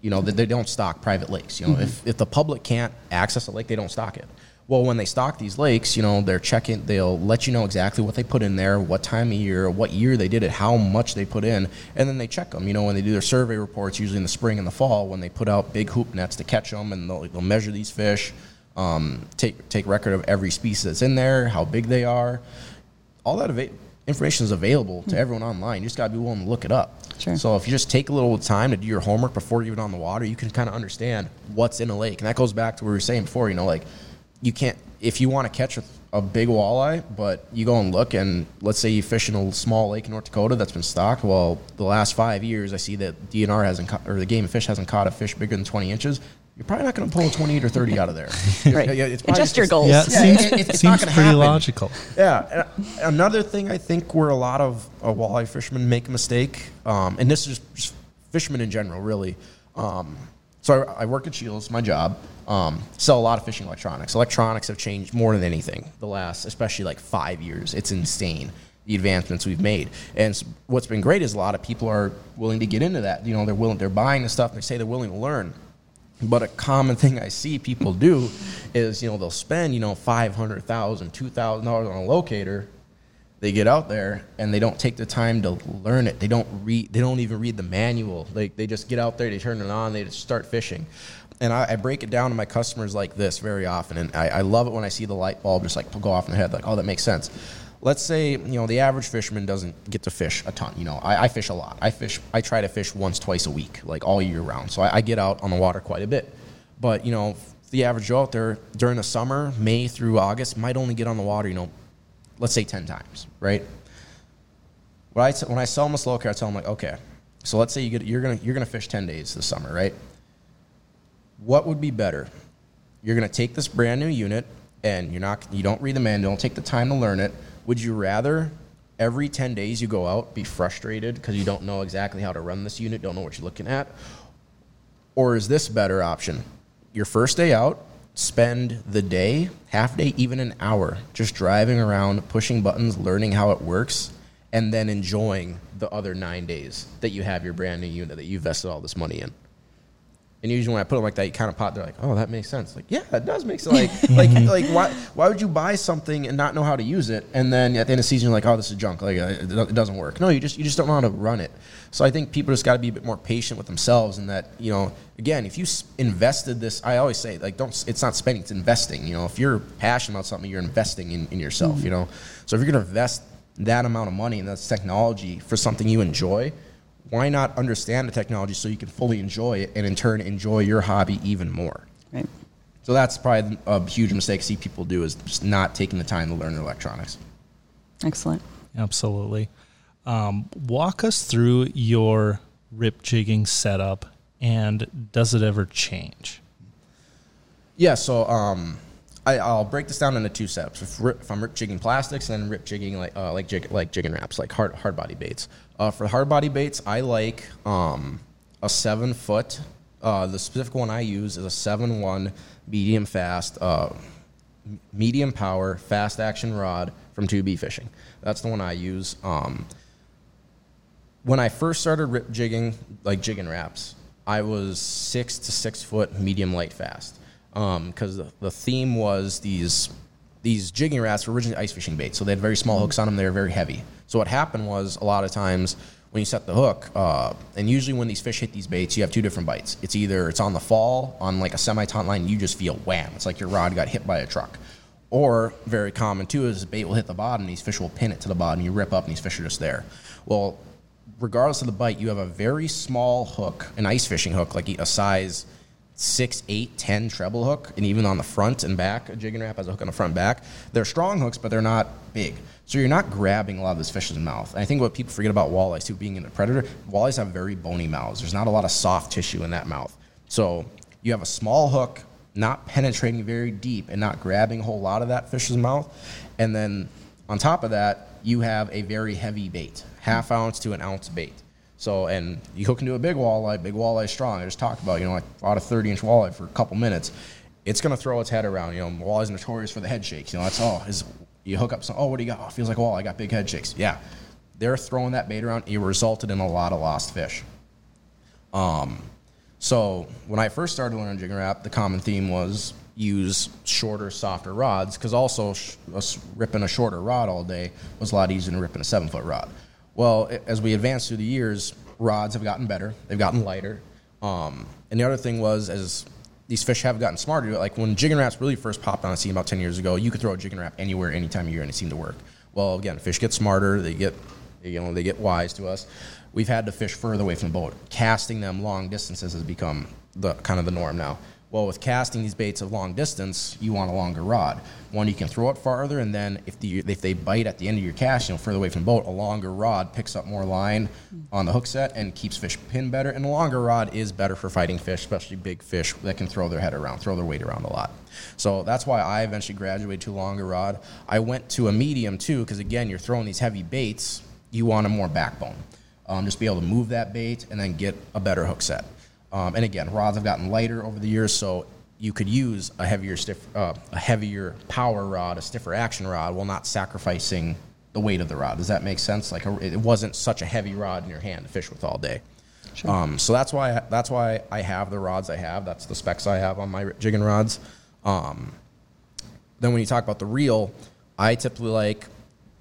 You know, they, they don't stock private lakes. You know, if, if the public can't access a lake, they don't stock it. Well, when they stock these lakes, you know, they're checking. They'll let you know exactly what they put in there, what time of year, what year they did it, how much they put in, and then they check them. You know, when they do their survey reports, usually in the spring and the fall, when they put out big hoop nets to catch them, and they'll, they'll measure these fish, um, take take record of every species that's in there, how big they are, all that information is available to hmm. everyone online. You just got to be willing to look it up. Sure. So if you just take a little time to do your homework before you're even on the water, you can kind of understand what's in a lake. And that goes back to what we were saying before. You know, like you can't if you want to catch a, a big walleye, but you go and look, and let's say you fish in a small lake in North Dakota that's been stocked. Well, the last five years, I see that DNR hasn't caught, or the Game and Fish hasn't caught a fish bigger than 20 inches. You're probably not going to pull a 28 or 30 out of there. Right. Yeah, it's probably Adjust your just- goals. Yeah, it Yeah, seems, it- it's seems not pretty happen. logical. Yeah. and Another thing I think where a lot of uh, walleye fishermen make a mistake, um, and this is just fishermen in general, really. Um, so I, I work at Scheels, my job. Um, sell a lot of fishing electronics. Electronics have changed more than anything the last, especially like five years. It's insane the advancements we've made. And what's been great is a lot of people are willing to get into that. You know, they're willing, they're buying the stuff. They say they're willing to learn. But a common thing I see people do is, you know, they'll spend, you know, $500,000, $2,000 on a locator. They get out there and they don't take the time to learn it. They don't read, they don't even read the manual. Like they just get out there, they turn it on, they just start fishing. And I, I break it down to my customers like this very often. And I, I love it when I see the light bulb just like go off in their head, like, oh, that makes sense. Let's say, you know, the average fisherman doesn't get to fish a ton. You know, I, I fish a lot. I fish, I try to fish once, twice a week, like all year round. So I, I get out on the water quite a bit. But, you know, the average Joe out there during the summer, May through August, might only get on the water, you know, let's say 10 times, right? When I, t- when I sell them a locator, I tell them, like, okay, so let's say you get, you're to you're gonna fish 10 days this summer, right? What would be better? You're to take this brand new unit and you're not, you don't read the manual, don't take the time to learn it. Would you rather every 10 days you go out be frustrated because you don't know exactly how to run this unit, don't know what you're looking at? Or is this better option? Your first day out, spend the day, half day, even an hour, just driving around, pushing buttons, learning how it works, and then enjoying the other nine days that you have your brand new unit that you invested all this money in. And usually when I put them like that, you kind of pop. They're like, "Oh, that makes sense." Like, yeah, it does make sense. Like, like, like, why, why would you buy something and not know how to use it, and then at the end of the season, you're like, "Oh, this is junk. Like, uh, it it doesn't work." No, you just you just don't know how to run it. So I think people just got to be a bit more patient with themselves, and that you know, again, if you s- invested this, I always say, like, don't. It's not spending; it's investing. You know, if you're passionate about something, you're investing in, in yourself. You know, so if you're going to invest that amount of money in this technology for something you enjoy, why not understand the technology so you can fully enjoy it and in turn enjoy your hobby even more? Right. So that's probably a huge mistake I see people do is just not taking the time to learn electronics. Excellent. Absolutely. Um, walk us through your rip jigging setup, and does it ever change? Yeah, so um, I, I'll break this down into two steps. If, rip, if I'm rip jigging plastics and then rip jigging like uh, like jig, like jigging Raps, like hard hard body baits. Uh, for hard body baits, I like um, a seven foot. Uh, the specific one I use is a seven one medium fast. Uh, medium power, fast action rod from 2B Fishing. That's the one I use. Um, when I first started rip jigging, like jigging Raps, I was six to six foot, medium light fast. Because the, the theme was these these jigging Raps were originally ice fishing baits, so they had very small hooks on them. They were very heavy. So what happened was a lot of times when you set the hook, uh, and usually when these fish hit these baits, you have two different bites. It's either it's on the fall on like a semi taunt line, you just feel wham. It's like your rod got hit by a truck. Or very common too is the bait will hit the bottom, these fish will pin it to the bottom. You rip up, and these fish are just there. Well, regardless of the bite, you have a very small hook, an ice fishing hook, like a size six, eight, ten treble hook, and even on the front and back, a jigging Rap has a hook on the front back. They're strong hooks, but they're not big. So you're not grabbing a lot of this fish's mouth. And I think what people forget about walleyes too, being in a predator, walleyes have very bony mouths. There's not a lot of soft tissue in that mouth. So you have a small hook, not penetrating very deep and not grabbing a whole lot of that fish's mouth. And then on top of that, you have a very heavy bait, half ounce to an ounce bait. So, and you hook into a big walleye, big walleye strong. I just talked about, you know, like bought a 30 inch walleye for a couple minutes. It's going to throw its head around. You know, walleye's notorious for the head shakes. You know, that's all. Is you hook up some, oh, what do you got? Oh, feels like a walleye. I got big head shakes. Yeah. They're throwing that bait around. It resulted in a lot of lost fish. Um, so when I first started learning jigging Rap, the common theme was use shorter, softer rods because also sh- ripping a shorter rod all day was a lot easier than ripping a seven foot rod. Well, as we advance through the years, rods have gotten better. They've gotten lighter. Um, and the other thing was, as these fish have gotten smarter, like when jigging Raps really first popped on the scene about 10 years ago, you could throw a jigging Rap anywhere, any time of year, and it seemed to work. Well, again, fish get smarter. They get, you know, they get wise to us. We've had to fish further away from the boat. Casting them long distances has become the kind of the norm now. Well, with casting these baits of long distance, you want a longer rod. One, you can throw it farther, and then if, the, if they bite at the end of your cast, you know, further away from the boat, a longer rod picks up more line on the hook set and keeps fish pinned better. And a longer rod is better for fighting fish, especially big fish that can throw their head around, throw their weight around a lot. So that's why I eventually graduated to a longer rod. I went to a medium too, because again, you're throwing these heavy baits, you want a more backbone. Um, just be able to move that bait and then get a better hook set. Um, and again, rods have gotten lighter over the years, so you could use a heavier, stiff, uh, a heavier power rod, a stiffer action rod, while not sacrificing the weight of the rod. Does that make sense? Like a, it wasn't such a heavy rod in your hand to fish with all day. Um, so that's why that's why I have the rods I have. That's the specs I have on my jigging rods. Um, then when you talk about the reel, I typically like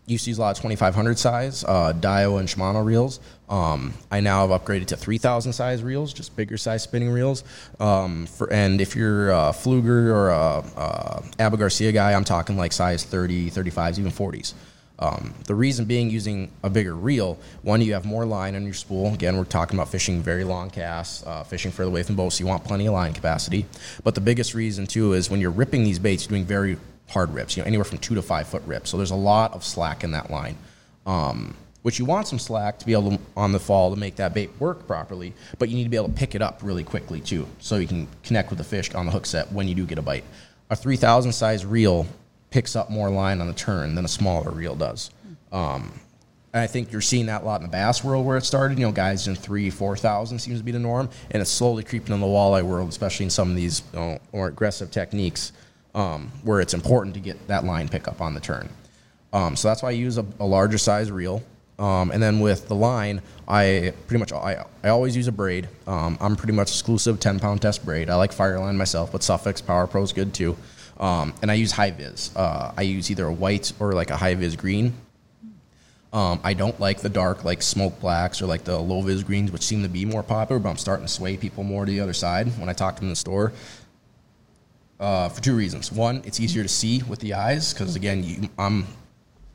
used to use a lot of 2500 size uh, Daiwa and Shimano reels. Um, I now have upgraded to 3000 size reels, just bigger size spinning reels. Um, for, and if you're a Pflueger or a, a Abu Garcia guy, I'm talking like size 30, 35s, even 40s. Um, the reason being using a bigger reel, one, you have more line on your spool. Again, we're talking about fishing very long casts, uh, fishing further away from boats, so you want plenty of line capacity. But the biggest reason, too, is when you're ripping these baits, you're doing very hard rips, you know, anywhere from two to five foot rips. So there's a lot of slack in that line. Um, which you want some slack to be able to, on the fall to make that bait work properly, but you need to be able to pick it up really quickly too, so you can connect with the fish on the hook set when you do get a bite. A 3,000 size reel picks up more line on the turn than a smaller reel does. Um, and I think you're seeing that a lot in the bass world where it started. You know, guys in three, four thousand seems to be the norm, and it's slowly creeping in the walleye world, especially in some of these you know, more aggressive techniques um, where it's important to get that line pickup on the turn. Um, so that's why I use a, a larger size reel. Um, and then with the line, I pretty much I, I always use a braid. Um, I'm pretty much exclusive 10 pound test braid. I like Fireline myself, but Suffix Power Pro is good too. Um, and I use high vis. Uh, I use either a white or like a high vis green. Um, I don't like the dark, like smoke blacks or like the low vis greens, which seem to be more popular, but I'm starting to sway people more to the other side when I talk to them in the store. Uh, for two reasons. One, it's easier to see with the eyes because again, you, I'm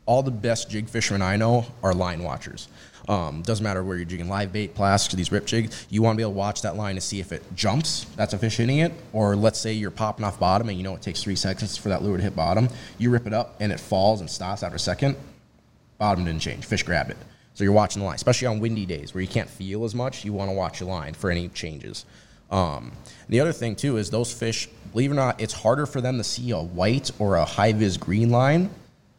all the best jig fishermen I know are line watchers. Um, doesn't matter where you're jigging live bait, plastics, or these rip jigs. You want to be able to watch that line to see if it jumps, that's a fish hitting it, or let's say you're popping off bottom and you know it takes three seconds for that lure to hit bottom. You rip it up and it falls and stops after a second. Bottom didn't change. Fish grabbed it. So you're watching the line, especially on windy days where you can't feel as much. You want to watch your line for any changes. Um, the other thing too is those fish, believe it or not, it's harder for them to see a white or a high vis green line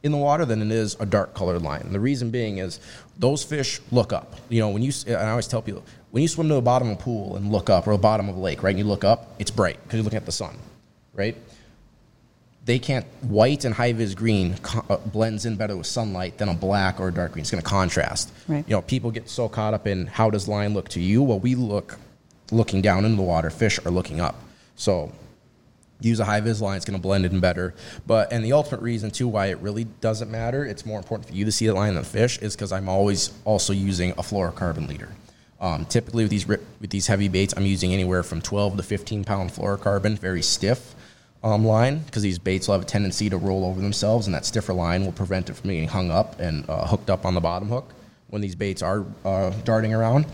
in the water than it is a dark colored line. And the reason being is those fish look up. You know, when you, and I always tell people, when you swim to the bottom of a pool and look up, or the bottom of a lake, right, and you look up, it's bright because you're looking at the sun, right? they can't white and high vis green co- uh, blends in better with sunlight than a black or a dark green. It's going to contrast. Right. You know, people get so caught up in how does line look to you. Well, we look looking down into the water. Fish are looking up. So use a high vis line. It's going to blend in better. But and the ultimate reason too why it really doesn't matter. It's more important for you to see the line than the fish is because I'm always also using a fluorocarbon leader. Um, typically with these rip, with these heavy baits, I'm using anywhere from 12 to 15 pound fluorocarbon, very stiff um, line because these baits will have a tendency to roll over themselves, and that stiffer line will prevent it from getting hung up and uh, hooked up on the bottom hook when these baits are uh, darting around.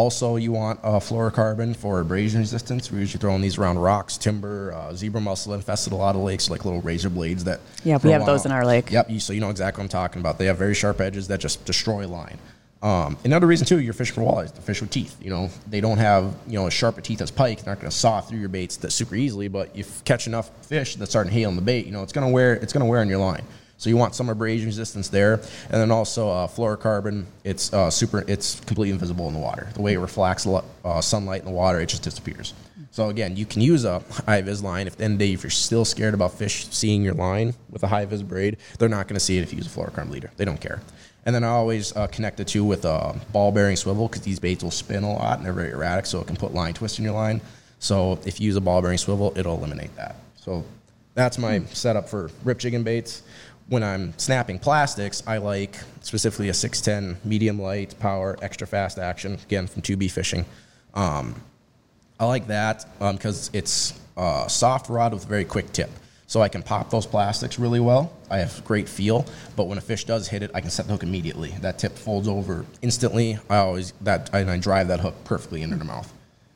Also, you want uh, fluorocarbon for abrasion resistance. We're usually throwing these around rocks, timber, uh, zebra mussel infested a lot of lakes, like little razor blades that. Yeah, we have those on- in our lake. Yep, you, so you know exactly what I'm talking about. They have very sharp edges that just destroy line. Um, another reason too, you're fishing for walleyes. The fish with teeth. You know, they don't have you know as sharp a teeth as pike. They're not going to saw through your baits that super easily. But you catch enough fish that start inhaling the bait, you know, it's going to wear it's going to wear on your line. So you want some abrasion resistance there, and then also uh, fluorocarbon. It's uh, super. It's completely invisible in the water. The way it reflects uh, sunlight in the water, it just disappears. So again, you can use a high vis line. If the end of the day, if you're still scared about fish seeing your line with a high vis braid, they're not going to see it if you use a fluorocarbon leader. They don't care. And then I always uh, connect the two with a ball bearing swivel because these baits will spin a lot and they're very erratic, so it can put line twist in your line. So if you use a ball bearing swivel, it'll eliminate that. So that's my setup for rip jigging baits. When I'm snapping plastics, I like specifically a 610 medium light power, extra fast action, again from 2B fishing. Um, I like that because it's a soft rod with a very quick tip. So I can pop those plastics really well. I have great feel, but when a fish does hit it, I can set the hook immediately. That tip folds over instantly. I always that and I drive that hook perfectly into the mouth.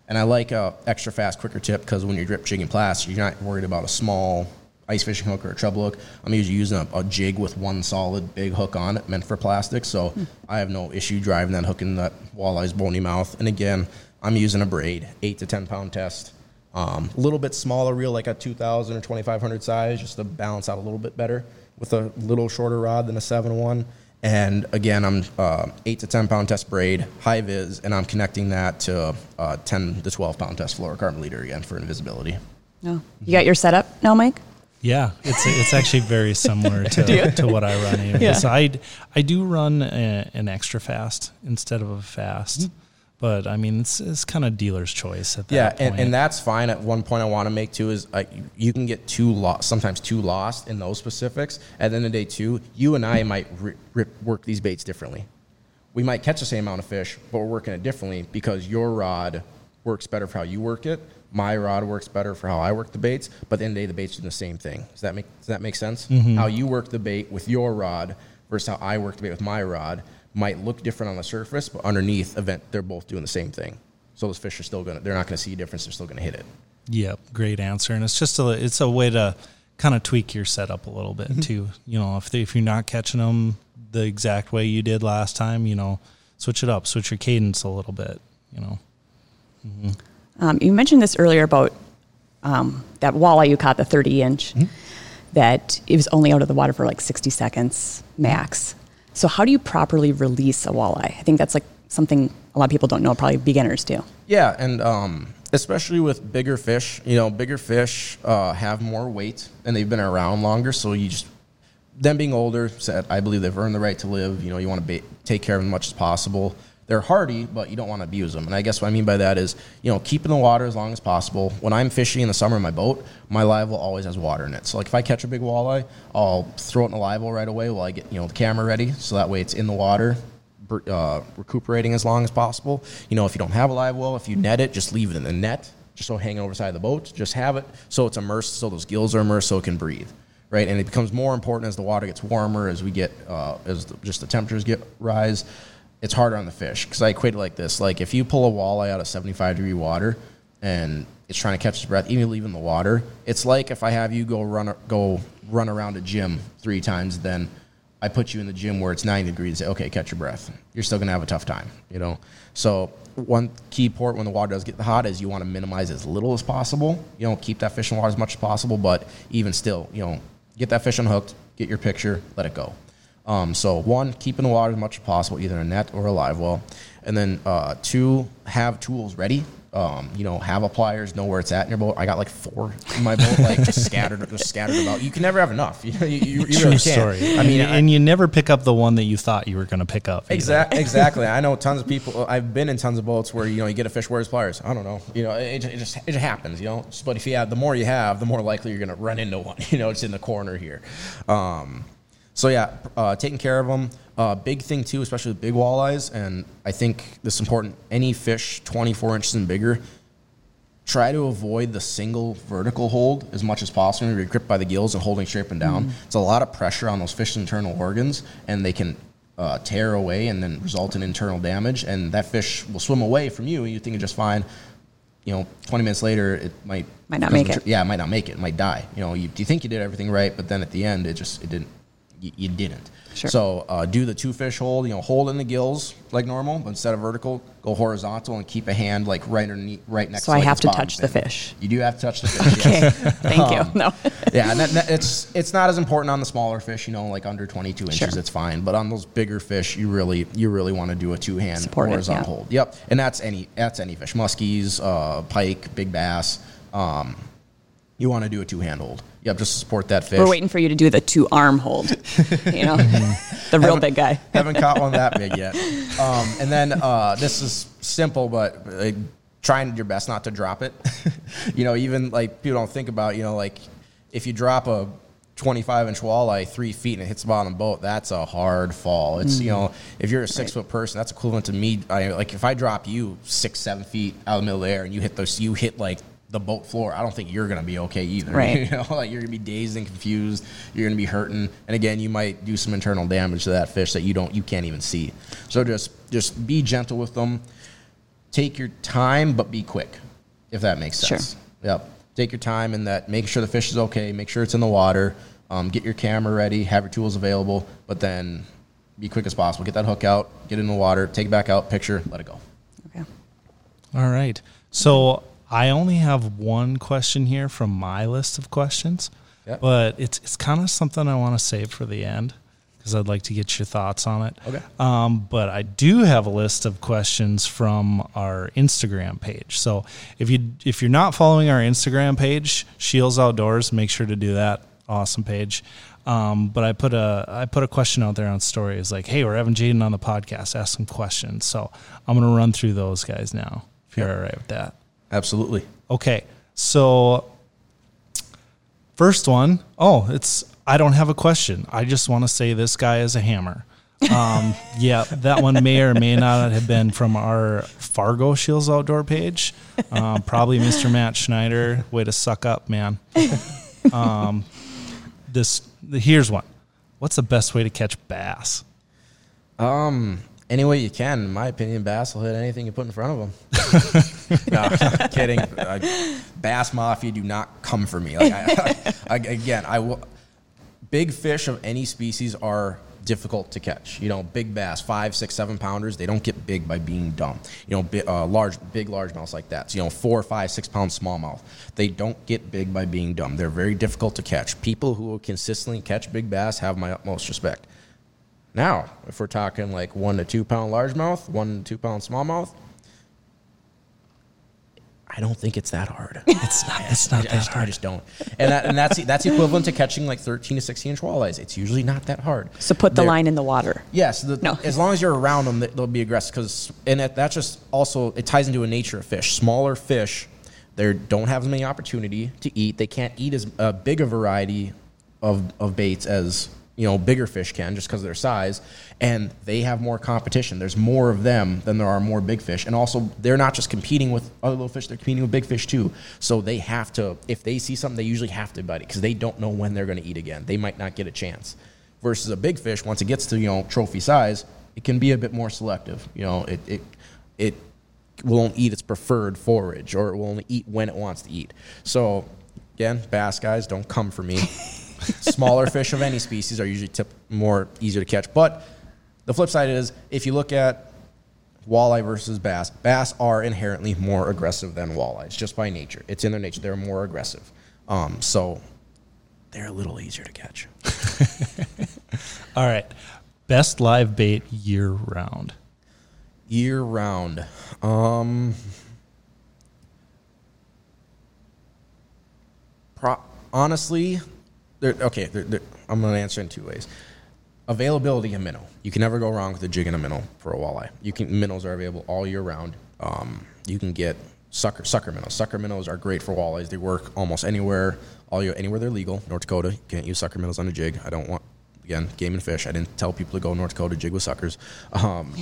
And I like a extra fast, quicker tip because when you're drip jigging plastic, you're not worried about a small ice fishing hook or a treble hook. I'm usually using a, a jig with one solid big hook on it, meant for plastic. So I have no issue driving that hook in that walleye's bony mouth. And again, I'm using a braid, eight to ten pound test. Um, a little bit smaller reel, like a 2,000 or 2,500 size, just to balance out a little bit better with a little shorter rod than a 7-1. And again, I'm uh, 8 to 10 pound test braid, high vis, and I'm connecting that to uh, 10 to 12 pound test fluorocarbon leader again for invisibility. No. You got your setup now, Mike? Yeah, it's it's actually very similar to, to what I run. Yeah. So I I do run a, an extra fast instead of a fast, mm-hmm. but I mean it's it's kind of dealer's choice at that Yeah, point. and, and that's fine. At one point, I want to make too is like you can get too lost, sometimes too lost in those specifics. At the end of the day, too, you and I might ri rip, work these baits differently. We might catch the same amount of fish, but we're working it differently because your rod works better for how you work it. My rod works better for how I work the baits. But at the end of the day, the baits do the same thing. Does that make Does that make sense? How you work the bait with your rod versus how I work the bait with my rod might look different on the surface, but underneath, event they're both doing the same thing. So those fish are still gonna. They're not gonna see a difference. They're still gonna hit it. Yep, great answer. And it's just a it's a way to kind of tweak your setup a little bit Mm-hmm. too. You know, if they, if you're not catching them the exact way you did last time, you know, switch it up, switch your cadence a little bit. You know, Um, you mentioned this earlier about um, that walleye you caught, the 30 inch, that it was only out of the water for like 60 seconds max. So, how do you properly release a walleye? I think that's like something a lot of people don't know, probably beginners do. Yeah, and um, especially with bigger fish, you know, bigger fish uh, have more weight and they've been around longer. So you just them being older, said I believe they've earned the right to live. You know, you want to be, take care of them as much as possible. They're hardy, but you don't want to abuse them. And I guess what I mean by that is, you know, keep in the water as long as possible. When I'm fishing in the summer in my boat, my live well always has water in it. So like if I catch a big walleye, I'll throw it in the live well right away while I get you know the camera ready. So that way it's in the water, uh, recuperating as long as possible. You know, if you don't have a live well, if you net it, just leave it in the net, just so hanging over the side of the boat. Just have it so it's immersed, so those gills are immersed, so it can breathe, right? And it becomes more important as the water gets warmer, as we get, uh, as the, just the temperatures get rise. It's harder on the fish because I equate it like this: like if you pull a walleye out of 75 degree water and it's trying to catch its breath, even leaving the water, it's like if I have you go run go run around a gym three times, then I put you in the gym where it's 90 degrees say, okay, catch your breath. You're still to have a tough time, you know? So one key port when the water does get hot is you want to minimize as little as possible. You know, keep that fish in water as much as possible, but even still, you know, get that fish unhooked, get your picture, let it go. Um, so one, keep in the water as much as possible, either a net or a live well. And then uh, two, have tools ready. um, you know, have a pliers, know where it's at in your boat. I got like four in my boat, like just scattered, just scattered about. You can never have enough. You, you, you, you True really story. I mean, and, I- and you never pick up the one that you thought you were going to pick up. Exactly. Exactly. I know tons of people. I've been in tons of boats where you know you get a fish. Where's pliers? I don't know. You know, it, it just it happens. You know, but if you have the more you have, the more likely you're going to run into one. You know, it's in the corner here. Um, so yeah, uh, taking care of them. Uh, big thing too, especially with big walleyes, and I think this is important. Any fish 24 inches and bigger, try to avoid the single vertical hold as much as possible. You're gripped by the gills and holding straight up and down. It's a lot of pressure on those fish internal organs, and they can uh, tear away and then result in internal damage. And that fish will swim away from you, and you think it's just fine. You know, 20 minutes later, it might Might not make it. Yeah, it might not make it. It might die. You know, you, you think you did everything right, but then at the end, it just it didn't. You, you didn't. Sure. So uh, do the two fish hold. You know, hold in the gills like normal, but instead of vertical, go horizontal and keep a hand like right underneath, right next. To the fish. So to I have to touch the fish. You do have to touch the fish. Okay, yes. thank you. No. Yeah, and that, that- it's it's not as important on the smaller fish, you know, like under 22 inches, Sure. it's fine. But on those bigger fish, you really you really want to do a two hand horizontal yeah. hold. Yep, and that's any that's any fish, muskies, uh, pike, big bass. Um, you want to do a two hand hold. Yep, just to support that fish. We're waiting for you to do the two arm hold. You know, the real big guy. Haven't caught one that big yet. Um, and then uh, this is simple, but like, trying your best not to drop it. you know, even like people don't think about, you know, like if you drop a 25 inch walleye three feet and it hits the bottom of the boat, that's a hard fall. It's, you know, if you're a six foot person, that's equivalent to me. I, like if I drop you six, seven feet out of the middle of the air and you hit those, you hit like the boat floor, I don't think you're going to be okay either. Right. You know, like you're gonna be dazed and confused. You're gonna be hurting, and again, you might do some internal damage to that fish that you don't, you can't even see. So just, just be gentle with them. Take your time, but be quick, if that makes sense. Sure. sense. Yep. Take your time in that. Make sure the fish is okay. Make sure it's in the water. Um, get your camera ready. Have your tools available, but then be quick as possible. Get that hook out. Get it in the water. Take it back out. Picture. Let it go. Okay. All right. So I only have one question here from my list of questions, Yep. but it's it's kind of something I want to save for the end because I'd like to get your thoughts on it. Okay. Um, but I do have a list of questions from our Instagram page. So if you if you're not following our Instagram page, Scheels Outdoors, make sure to do that. Awesome page. Um, but I put a I put a question out there on stories like, "Hey, we're having Jadyn on the podcast. Ask some questions." So I'm gonna run through those guys now. If you're all right with that. Absolutely. Okay. So first one, oh, it's I don't have a question. I just want to say this guy is a hammer. Um, yeah, that one may or may not have been from our Fargo Scheels Outdoor page. Um, probably Mr. Matt Schneider. Way to suck up, man. Um, this here's one. What's the best way to catch bass? Um, any way you can. In my opinion, bass will hit anything you put in front of them. no, I'm kidding. Uh, bass mafia do not come for me. Like, I, I, again, I will. Big fish of any species are difficult to catch. You know, big bass, five, six, seven pounders, they don't get big by being dumb. You know, bi- uh, large, big largemouths like that. So, you know, four, five, six pound smallmouth, they don't get big by being dumb. They're very difficult to catch. People who will consistently catch big bass have my utmost respect. Now, if we're talking like one to two pound largemouth, one to two pound smallmouth, I don't think it's that hard. It's not. It's not I that just, I hard. just don't. And, that, and that's that's equivalent to catching like 13 to 16 inch walleyes. It's usually not that hard. So put the They're- line in the water. Yes, the, No. as long as you're around them, they- they'll be aggressive. Because and that, that's just also it ties into a nature of fish. Smaller fish, they don't have as many opportunity to eat. They can't eat as uh, big a variety of of baits as you know bigger fish can, just because of their size. And they have more competition. There's more of them than there are more big fish. And also, they're not just competing with other little fish; they're competing with big fish too. So they have to. If they see something, they usually have to bite it because they don't know when they're going to eat again. They might not get a chance versus a big fish once it gets to you know trophy size it can be a bit more selective you know it it it will only eat its preferred forage or it will only eat when it wants to eat so again bass guys don't come for me Smaller fish of any species are usually tip more easier to catch. But the flip side is if you look at walleye versus bass, bass are inherently more aggressive than walleyes just by nature. It's in their nature. They're more aggressive. Um, so they're a little easier to catch. All right. Best live bait year round. Year round. Um, pro- honestly, they're, okay, they're, they're, I'm going to answer in two ways. Availability and minnow. You can never go wrong with a jig and a minnow for a walleye. You can minnows are available all year round. Um, you can get sucker sucker minnows. Sucker minnows are great for walleyes. They work almost anywhere, all year, anywhere they're legal. North Dakota, you can't use sucker minnows on a jig. I don't want again game and fish. I didn't tell people to go North Dakota jig with suckers. Um,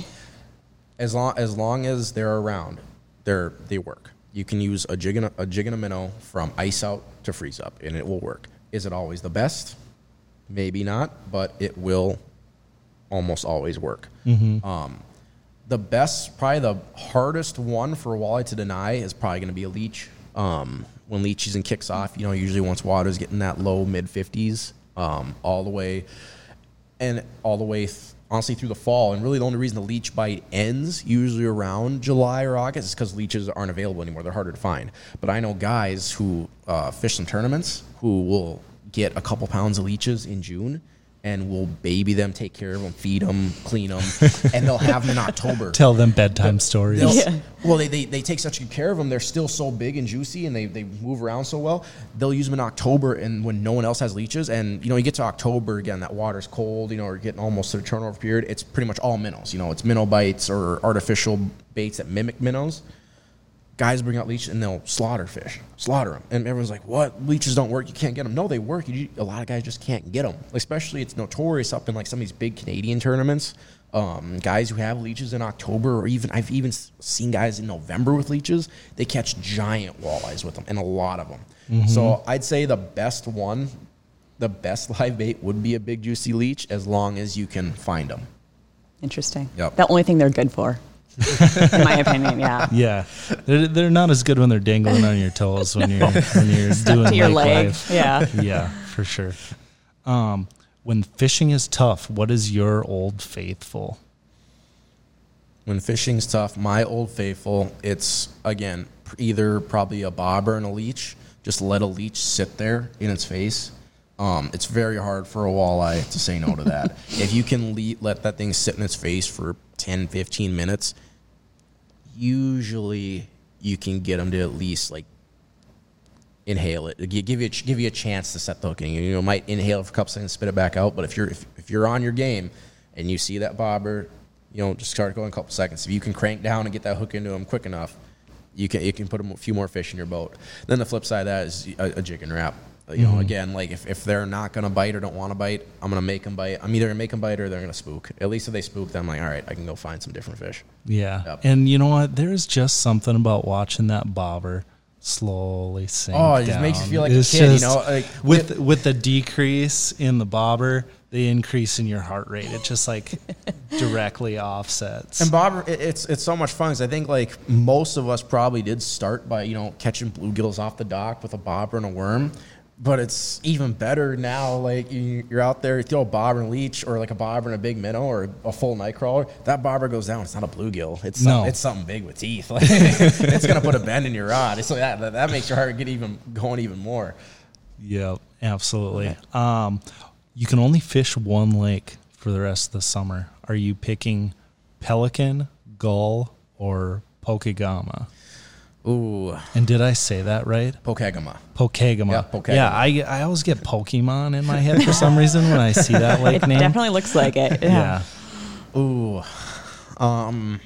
as long as long as they're around, they're they work. You can use a jig and a, a jig and a minnow from ice out to freeze up, and it will work. Is it always the best? Maybe not, but it will almost always work. Um, the best, probably the hardest one for a walleye to deny is probably going to be a leech. Um, when leech season kicks off, you know, usually once water's getting that low mid 50s, um, all the way and all the way th- honestly through the fall. And really, the only reason the leech bite ends usually around July or August is because leeches aren't available anymore. They're harder to find. But I know guys who uh, fish some tournaments who will get a couple pounds of leeches in June. And we'll baby them, take care of them, feed them, clean them, and they'll have them in October. Tell them bedtime stories. They'll- Yeah. Well, they, they, they take such good care of them. They're still so big and juicy, and they, they move around so well. They'll use them in October, and when no one else has leeches, and you know you get to October again, that water's cold. You know, we're getting almost to the turnover period. It's pretty much all minnows. You know, it's minnow bites or artificial baits that mimic minnows. Guys bring out leeches and they'll slaughter fish, slaughter them, and everyone's like, "What? Leeches don't work? You can't get them." No, they work. You, a lot of guys just can't get them. Especially, it's notorious up in like some of these big Canadian tournaments. Um, guys who have leeches in October, or even I've even seen guys in November with leeches. They catch giant walleyes with them, and a lot of them. So I'd say the best one, the best live bait would be a big juicy leech, as long as you can find them. Interesting. Yep. The only thing they're good for, in my opinion. Yeah. Yeah, they're, they're not as good when they're dangling on your toes when you're when you're doing to your lake leg. life. Yeah. yeah, for sure. Um, when fishing is tough, what is your old faithful? When fishing's tough, my old faithful, it's again either probably a bobber and a leech. Just let a leech sit there in its face. Um, it's very hard for a walleye to say no to that. if you can le- let that thing sit in its face for 10, 15 minutes, usually you can get them to at least like inhale it. Give you a, give you a chance to set the hooking. You know, might inhale for a couple seconds, spit it back out. But if you're if, if you're on your game and you see that bobber, you know, just start going a couple seconds. If you can crank down and get that hook into him quick enough, you can you can put a few more fish in your boat. Then the flip side of that is a, a jigging Rap. Uh, You know, again, like if, if they're not gonna bite or don't want to bite, I'm gonna make them bite. I'm either gonna make them bite or they're gonna spook. At least if they spook, then I'm like, all right, I can go find some different fish. Yeah, Yep. and you know what? There's just something about watching that bobber slowly sink Oh, it just makes you feel like a It's kid, you know, like, with with the decrease in the bobber, the increase in your heart rate, it just like directly offsets. And Bob, it- it's it's so much fun because I think like most of us probably did start by you know catching bluegills off the dock with a bobber and a worm, but it's even better now. Like you, you're out there, you throw a bobber and leech, or like a bobber and a big minnow, or a full night crawler. That bobber goes down. It's not a bluegill. It's some, No. it's something big with teeth. Like, it's gonna put a bend in your rod. It's like that, that. That makes your heart get even going even more. Yeah, absolutely. Um, you can only fish one lake for the rest of the summer. Are you picking pelican, gull, or pokegama? Ooh, And did I say that right? Pokegama. Pokegama. Yeah, Pokegama. Yeah, I, I always get Pokemon in my head for some reason when I see that lake It name. It definitely looks like it. Yeah. yeah. Ooh, um,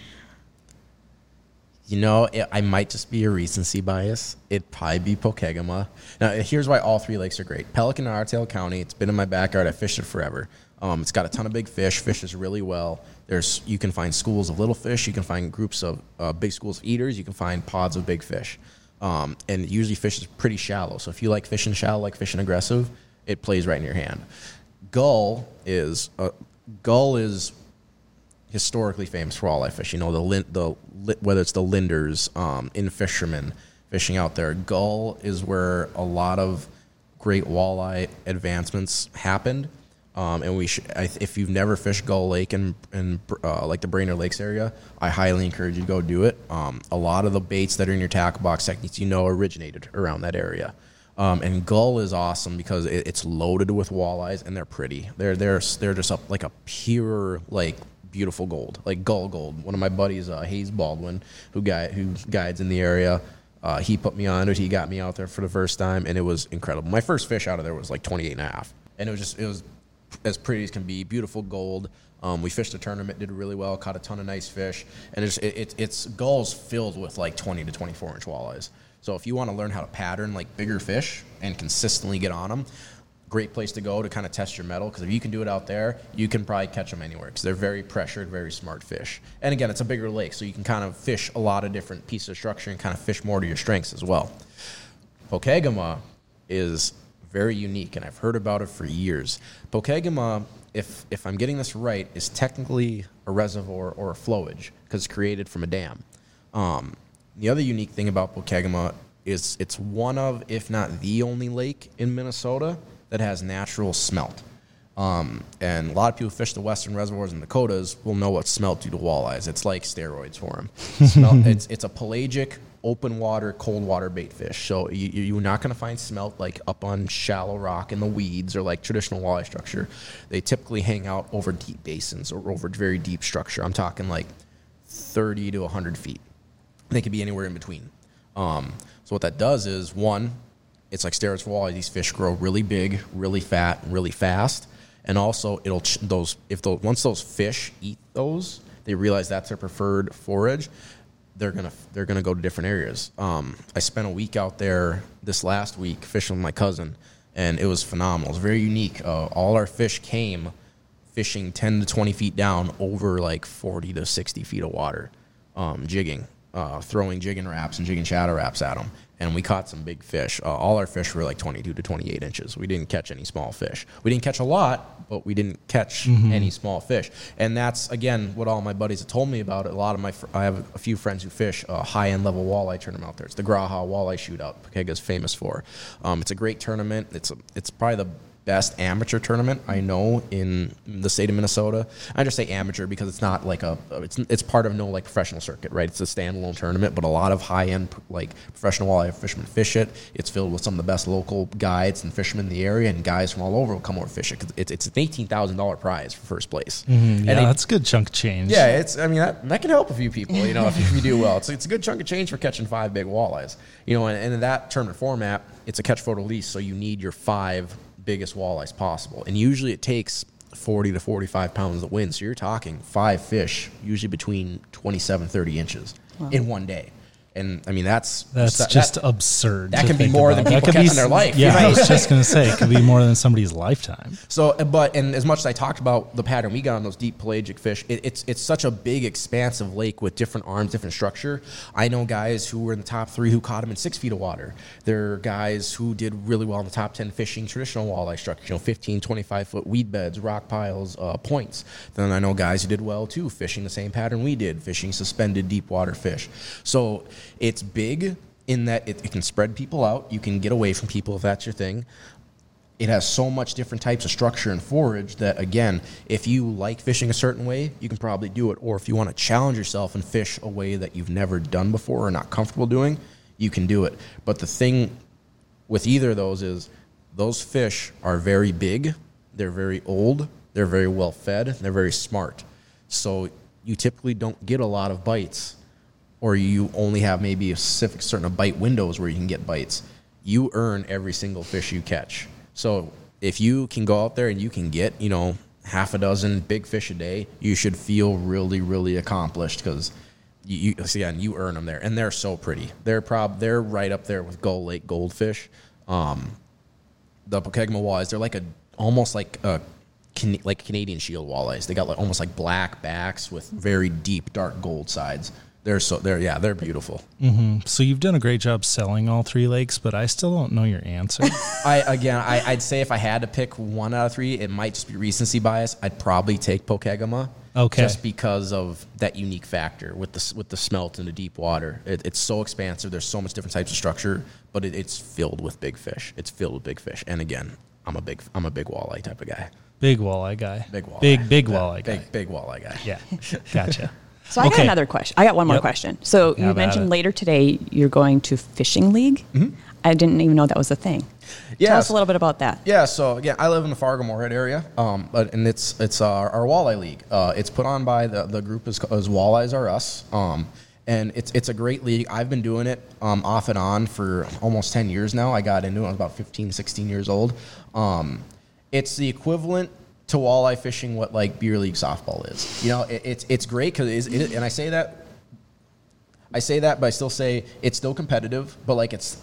you know, it, I might just be a recency bias. It'd probably be Pokegama. Now, here's why all three lakes are great. Pelican and Otter Tail County. It's been in my backyard. I fished it forever. Um, it's got a ton of big fish. Fishes really well. There's you can find schools of little fish. You can find groups of uh, big schools of eaters. You can find pods of big fish. Um, and usually fish is pretty shallow. So if you like fishing shallow, like fishing aggressive, it plays right in your hand. Gull is uh, gull is historically famous for walleye fish. You know the the whether it's the Lindners um, In-Fisherman fishing out there. Gull is where a lot of great walleye advancements happened. Um, and we I, if you've never fished Gull Lake and and uh, like the Brainerd Lakes area, I highly encourage you to go do it. Um, a lot of the baits that are in your tackle box techniques, you know, originated around that area. Um, and gull is awesome because it, it's loaded with walleyes and they're pretty. They're they're they're just up like a pure like beautiful gold, like gull gold. One of my buddies, uh, Hayes Baldwin, who guy who guides in the area, Uh, he put me on it. He got me out there for the first time, and it was incredible. My first fish out of there was like 28 and a half, and it was just it was as pretty as can be. Beautiful gold. Um, we fished a tournament, did really well, caught a ton of nice fish, and it's it, it, it's gulls filled with like 20 to 24 inch walleyes. So if you want to learn how to pattern like bigger fish and consistently get on them, great place to go to kind of test your metal because if you can do it out there, you can probably catch them anywhere because they're very pressured, very smart fish. And again, it's a bigger lake, so you can kind of fish a lot of different pieces of structure and kind of fish more to your strengths as well. Pokegama is very unique, and I've heard about it for years. Pokegama, if if I'm getting this right, is technically a reservoir or a flowage because it's created from a dam. Um, the other unique thing about Pokegama is it's one of, if not the only lake in Minnesota that has natural smelt. Um, and a lot of people who fish the western reservoirs in Dakotas will know what smelt do to walleyes. It's like steroids for them. smelt, it's, it's a pelagic, open water, cold water bait fish. So you, you're not going to find smelt like up on shallow rock in the weeds or like traditional walleye structure. They typically hang out over deep basins or over very deep structure. I'm talking like 30 to 100 feet. They could be anywhere in between. Um, so what that does is one, it's like steroids for walleye. These fish grow really big, really fat, really fast, and also it'll ch- those if those once those fish eat those, they realize that's their preferred forage. They're gonna they're gonna go to different areas. Um, I spent a week out there this last week fishing with my cousin, and it was phenomenal. It was very unique. Uh, all our fish came fishing 10 to 20 feet down over like 40 to 60 feet of water, um, jigging, uh, throwing jigging Raps and jigging Shadow Raps at them. And we caught some big fish. Uh, all our fish were like 22 to 28 inches. We didn't catch any small fish. We didn't catch a lot, but we didn't catch any small fish. And that's, again, what all my buddies have told me about. it. A lot of my, fr- I have a few friends who fish a high end level walleye tournament out there. It's the Graha Walleye Shootout, Pokega's famous for. Um, it's a great tournament. It's, a, it's probably the best amateur tournament I know in the state of Minnesota. I just say amateur because it's not like a it's it's part of no like professional circuit, right? It's a standalone tournament, but a lot of high end like professional walleye fishermen fish it. It's filled with some of the best local guides and fishermen in the area, and guys from all over will come over fish it. 'cause it's it's an eighteen thousand dollar prize for first place. Mm-hmm. Yeah, And they- that's a good chunk of change. yeah, it's. I mean, that, that can help a few people. You know, if, you- if you do well, it's it's a good chunk of change for catching five big walleyes. You know, and, and in that tournament format, it's a catch photo lease, so you need your five biggest walleyes possible, and usually it takes. 40 to 45 pounds of wind. So you're talking five fish, usually between 27, 30 inches in one day. And I mean, that's That's that- just that- absurd. that can be more than. That people could be catch in their life, Yeah, I was just gonna say it could be more than somebody's lifetime. So, uh, but and as much as I talked about the pattern we got on those deep pelagic fish, it, it's it's such a big, expansive lake with different arms, different structure. I know guys who were in the top three who caught them in six feet of water. There are guys who did really well in the top ten fishing traditional walleye structure, you know, 15, 25 foot weed beds, rock piles, uh, points. Then I know guys who did well too, fishing the same pattern we did, fishing suspended deep water fish. So it's big in that it, it can spread people out. You can get away from people if that's your thing. It has so much different types of structure and forage that again if you like fishing a certain way you can probably do it. Or if you want to challenge yourself and fish a way that you've never done before or not comfortable doing you can do it. But the thing with either of those is those fish are very big they're very old they're very well fed they're very smart. So you typically don't get a lot of bites or you only have maybe a specific certain bite windows where you can get bites, you earn every single fish you catch. So if you can go out there and you can get, you know, half a dozen big fish a day, you should feel really, really accomplished because you, you again you earn them there, and they're so pretty. They're prob they're right up there with Gull Lake goldfish. Um, the Pokegama walleyes, they're like a almost like a Can- like Canadian shield walleyes. They got like almost like black backs with very deep dark gold sides. They're so they're yeah they're beautiful. Mm-hmm. So you've done a great job selling all three lakes, but I still don't know your answer. I again I, I'd say if I had to pick one out of three, it might just be recency bias. I'd probably take Pokegama. Okay. Just because of that unique factor with the with the smelt in the deep water, it, it's so expansive. There's so much different types of structure, but it, it's filled with big fish. It's filled with big fish. And again, I'm a big I'm a big walleye type of guy. Big walleye guy. Big walleye. Big big walleye guy. Big big walleye guy. Yeah. Gotcha. So I got another question. I got one more Yep. question. So you mentioned it. later today you're going to fishing league. I didn't even know that was a thing. Tell Mm-hmm. Us a little bit about that. Yeah, so again, I live in the Fargo Moorhead area, um, but and it's it's our, our walleye league. Uh, it's put on by the the group is, is Walleyes Are Us, um, and it's it's a great league. I've been doing it um, off and on for almost 10 years now. I got into it when I was about 15, 16 years old. Um, it's the equivalent to walleye fishing what like beer league softball is. You know, it, it's it's great because and I say that I say that, but I still say it's still competitive. But like it's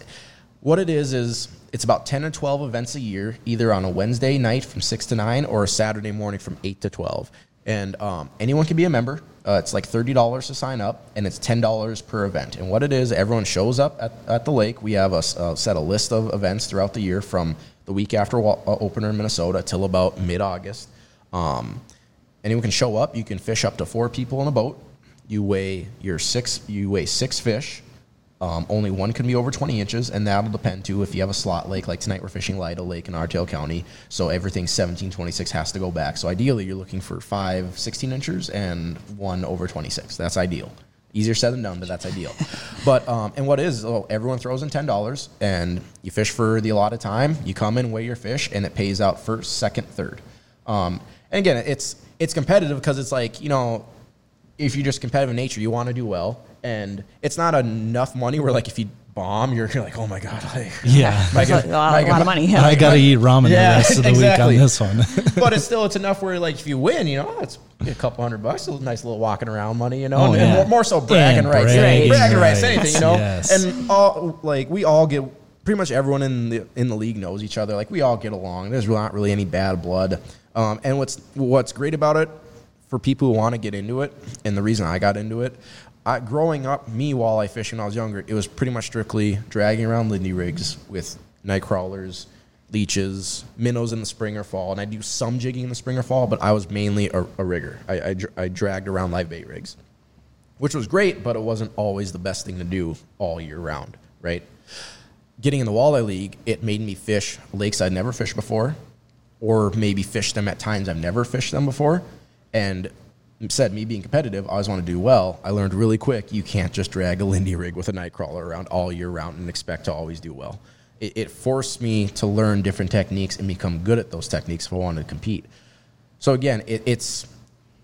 what it is is it's about 10 or 12 events a year, either on a Wednesday night from 6 to 9 or a Saturday morning from 8 to 12. And um, anyone can be a member. Uh, it's like $30 to sign up, and it's $10 per event. And what it is, everyone shows up at, at the lake. We have a, a set a list of events throughout the year from the week after uh, opener in Minnesota till about mid August. Um, anyone can show up. You can fish up to four people in a boat. You weigh your six. You weigh six fish. Um, only one can be over 20 inches, and that'll depend too if you have a slot lake. Like tonight, we're fishing Lida Lake in Otter Tail County, so everything 17, 26 has to go back. So ideally, you're looking for five 16 inches and one over 26. That's ideal. Easier said than done, but that's ideal. but um, and what is oh, everyone throws in ten dollars, and you fish for the allotted time. You come in, weigh your fish, and it pays out first, second, third. Um, and again, it's it's competitive because it's like you know if you're just competitive in nature, you want to do well, and it's not enough money where like if you bomb, you're, you're like, oh my god, like, Yeah. my That's God, a lot, my a lot of money. Yeah. I got to eat ramen Yeah, the rest of the exactly. week on this one. but it's still it's enough where like if you win, you know, it's a couple hundred bucks, a nice little walking around money, you know, Oh, and, and yeah. more, more so bragging And rights, bragging bragging rights, rights, anything, you know, yes. and all like we all get pretty much everyone in the in the league knows each other, like we all get along. There's not really any bad blood, um, and what's what's great about it for people who want to get into it, and the reason I got into it. I, growing up, me walleye fishing when I was younger, it was pretty much strictly dragging around Lindy rigs with night crawlers, leeches, minnows in the spring or fall, and I do some jigging in the spring or fall, but I was mainly a, a rigger. I, I, I dragged around live bait rigs, which was great, but it wasn't always the best thing to do all year round, right? Getting in the walleye league, it made me fish lakes I'd never fished before, or maybe fish them at times I've never fished them before, and said me being competitive, I always want to do well. I learned really quick you can't just drag a Lindy rig with a nightcrawler around all year round and expect to always do well. It, it forced me to learn different techniques and become good at those techniques if I wanted to compete. So again, it, it's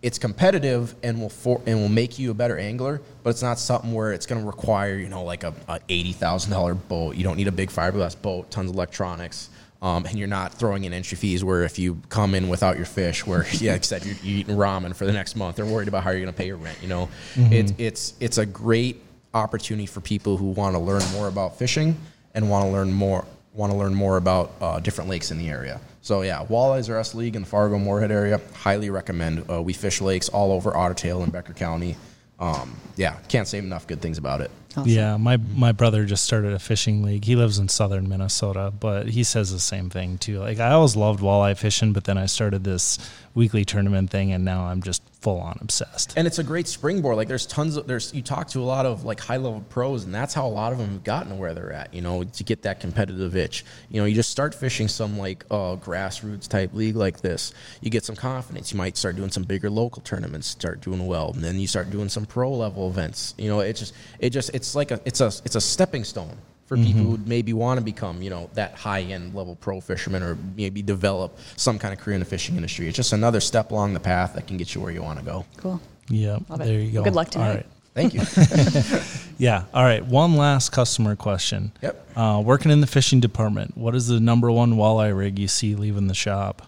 it's competitive and will for, and will make you a better angler, but it's not something where it's going to require you know like a, a eighty thousand dollar boat. You don't need a big fiberglass boat, tons of electronics, um, and you're not throwing in entry fees. Where if you come in without your fish, where yeah, like I said you're, you're eating ramen for the next month, they're worried about how you're going to pay your rent. You know, it's it's it's a great opportunity for people who want to learn more about fishing and want to learn more want to learn more about uh, different lakes in the area. So yeah, Walleyes us league in the Fargo Moorhead area. Highly recommend. Uh, we fish lakes all over Otter Tail and Becker County. Um, yeah, can't say enough good things about it. Awesome. Yeah, my my brother just started a fishing league. He lives in southern Minnesota, but he says the same thing too. Like I always loved walleye fishing, but then I started this weekly tournament thing, and now I'm just full on obsessed. And it's a great springboard. Like there's tons of there's you talk to a lot of like high level pros, and that's how a lot of them have gotten to where they're at. You know, to get that competitive itch. You know, you just start fishing some like uh, grassroots type league like this. You get some confidence. You might start doing some bigger local tournaments, start doing well, and then you start doing some pro level events. You know, it just it just it's like a it's a it's a stepping stone for people who maybe want to become, you know, that high end level pro fisherman or maybe develop some kind of career in the fishing industry. It's just another step along the path that can get you where you want to go. Cool. Yeah. There you go. Good luck All tonight. right. Thank you. Yeah. All right. One last customer question. Yep. Uh, working in the fishing department, what is the number one walleye rig you see leaving the shop?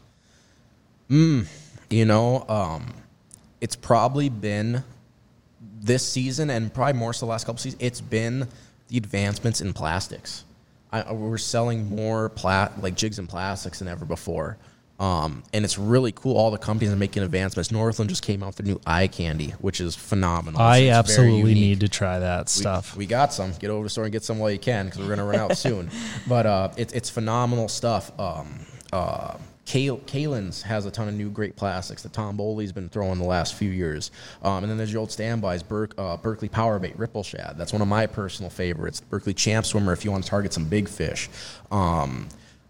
you know, um, it's probably been this season and probably more so the last couple seasons. It's been the advancements in plastics. I, we're selling more plat like jigs and plastics than ever before. Um, and it's really cool. All the companies are making advancements. Northland just came out with their new eye candy, which is phenomenal. I It's- absolutely need to try that We- stuff. We, got some. Get over to the store and get some while you can because we're going to run out soon. But uh, it, it's phenomenal stuff. Um, uh, Kalin's has a ton of new great plastics that Tom Bowley's been throwing the last few years. Um, and then there's your old standbys, Berk, uh, Berkley Powerbait Ripple Shad. That's one of my personal favorites. Berkley Champ Swimmer if you want to target some big fish. Um,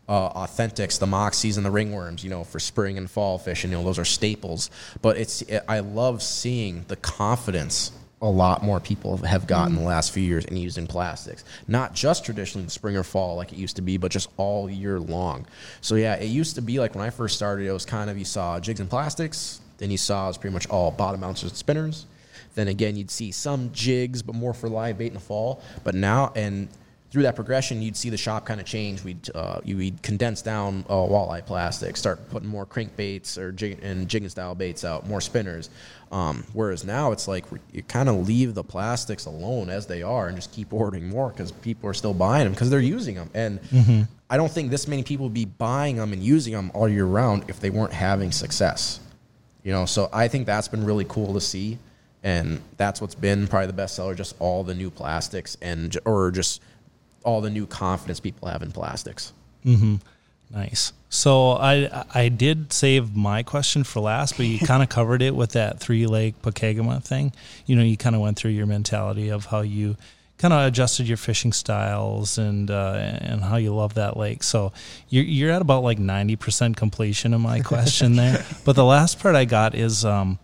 uh, authentics, the moxies and the ringworms, you know, for spring and fall fishing. You know, those are staples. But it's I love seeing the confidence a lot more people have gotten the mm. last few years in using plastics. Not just traditionally in spring or fall like it used to be, but just all year long. So yeah, it used to be like when I first started, it was kind of you saw jigs and plastics, then you saw it was pretty much all bottom mounts and spinners. Then again, you'd see some jigs, but more for live bait in the fall. But now, and through that progression, you'd see the shop kind of change. We'd uh, you, we'd condense down uh, walleye plastic, start putting more crankbaits or jig and jigging style baits out, more spinners. Um, whereas now it's like you kind of leave the plastics alone as they are and just keep ordering more because people are still buying them because they're using them. And mm-hmm. I don't think this many people would be buying them and using them all year round if they weren't having success. You know, so I think that's been really cool to see, and that's what's been probably the best seller. Just all the new plastics and or just all the new confidence people have in plastics. Mm-hmm. Nice. So I I did save my question for last, but you kind of covered it with that three lake Pokegama thing. You know, you kind of went through your mentality of how you kind of adjusted your fishing styles and uh, and how you love that lake. So you're you're at about like ninety percent completion of my question there. But the last part I got is. Um,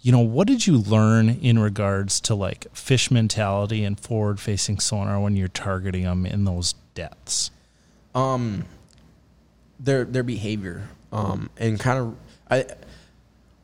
you know, what did you learn in regards to like fish mentality and forward facing sonar when you're targeting them in those depths? Um, their their behavior, um, and kind of I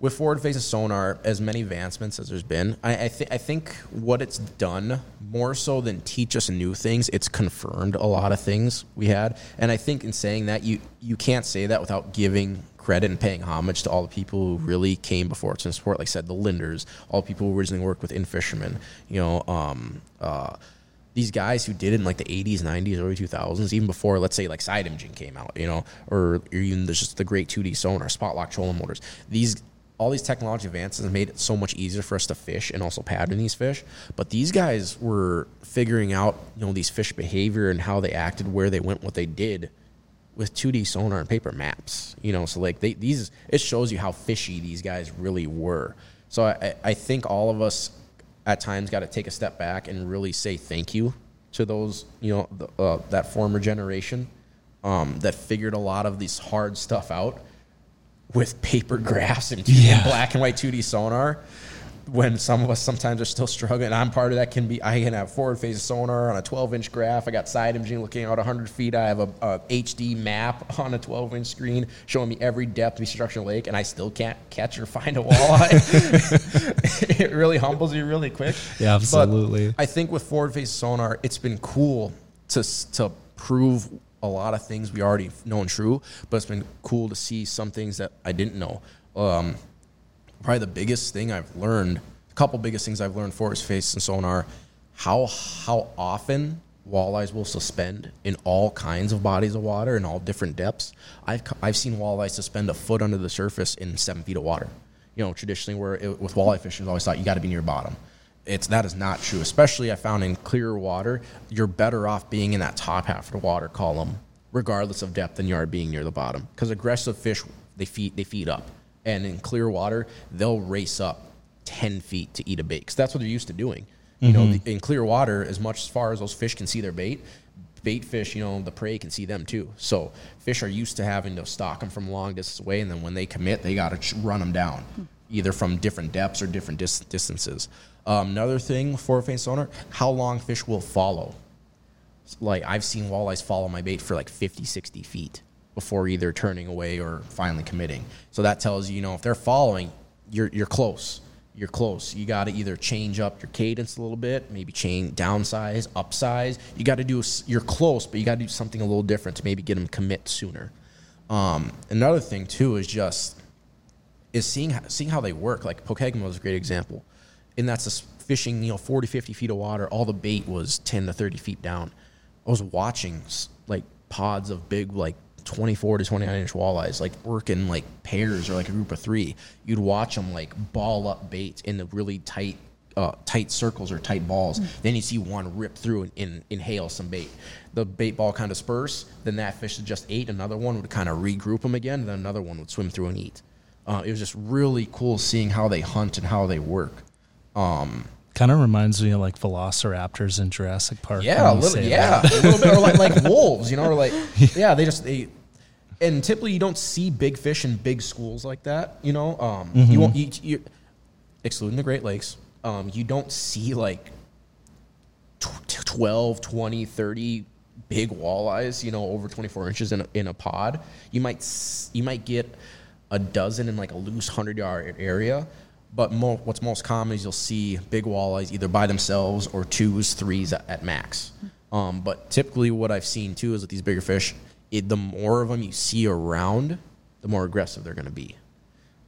with forward facing sonar, as many advancements as there's been, I, I, th- I think what it's done more so than teach us new things, it's confirmed a lot of things we had. And I think in saying that, you you can't say that without giving credit and paying homage to all the people who really came before us in sport. Like I said, the Lindners, all the people who originally worked with In-Fisherman, you know, um, uh, these guys who did it in like the 80s, 90s, early 2000s, even before, let's say, like side imaging came out, you know, or, or even there's just the great 2D sonar, spot lock trolling motors. These all these technology advances made it so much easier for us to fish and also pattern these fish. But these guys were figuring out, you know, these fish behavior and how they acted, where they went, what they did with 2D sonar and paper maps. You know, so like they these it shows you how fishy these guys really were. So I, I think all of us at times got to take a step back and really say thank you to those, you know, the, uh, that former generation um, that figured a lot of this hard stuff out with paper graphs and yeah. black and white 2D sonar when some of us sometimes are still struggling. I'm part of that. Can be I can have forward facing sonar on a 12 inch graph. I got side imaging looking out 100 feet. I have a, a HD map on a 12 inch screen showing me every depth of East Structural Lake, and I still can't catch or find a walleye. it really humbles you really quick. Yeah, absolutely. But I think with forward facing sonar, it's been cool to to prove a lot of things we already know and true, but it's been cool to see some things that I didn't know. Um, probably the biggest thing I've learned, a couple biggest things I've learned forward facing sonar, how how often walleyes will suspend in all kinds of bodies of water in all different depths. I've I've seen walleyes suspend a foot under the surface in seven feet of water. You know, traditionally, where it, with walleye fishing, always thought you got to be near bottom it's that is not true. Especially I found in clear water, you're better off being in that top half of the water column, regardless of depth, than you are being near the bottom. Because aggressive fish they feed they feed up, and in clear water they'll race up ten feet to eat a bait because that's what they're used to doing. You mm-hmm. know, in clear water, as much as far as those fish can see their bait, bait fish, you know, the prey can see them too. So fish are used to having to stalk them from long distance away, and then when they commit, they got to run them down, either from different depths or different dis- distances. Um, another thing for a sonar, how long fish will follow. Like I've seen walleyes follow my bait for like 50, 60 feet before either turning away or finally committing. So that tells you, you know, if they're following, you're you're close. You're close. You got to either change up your cadence a little bit, maybe change downsize, upsize. You got to do. You're close, but you got to do something a little different to maybe get them commit sooner. Um, another thing too is just is seeing seeing how they work. Like Pokegama is a great example and that's just fishing, you know, 40, 50 feet of water. All the bait was 10 to 30 feet down. I was watching like pods of big, like 24 to 29 inch walleyes, like working like pairs or like a group of three. You'd watch them like ball up bait in the really tight, uh, tight circles or tight balls. Mm. Then you see one rip through and, and, inhale some bait. The bait ball kind of disperse. Then that fish that just ate, another one would kind of regroup them again. And then another one would swim through and eat. Uh, it was just really cool seeing how they hunt and how they work. Um, kind of reminds me of like velociraptors in Jurassic Park. Yeah, a little, yeah, a little bit, or like like wolves, you know, or like yeah, they just they. And typically, you don't see big fish in big schools like that. You know, um, mm-hmm. you won't. You, you, excluding the Great Lakes, um, you don't see like 12, 20, 30 big walleyes. You know, over twenty four inches in a, in a pod. You might you might get a dozen in like a loose hundred yard area, But mo- what's most common is you'll see big walleyes either by themselves or twos, threes at, at max. Um, but typically, what I've seen too is with these bigger fish, it, the more of them you see around, the more aggressive they're going to be.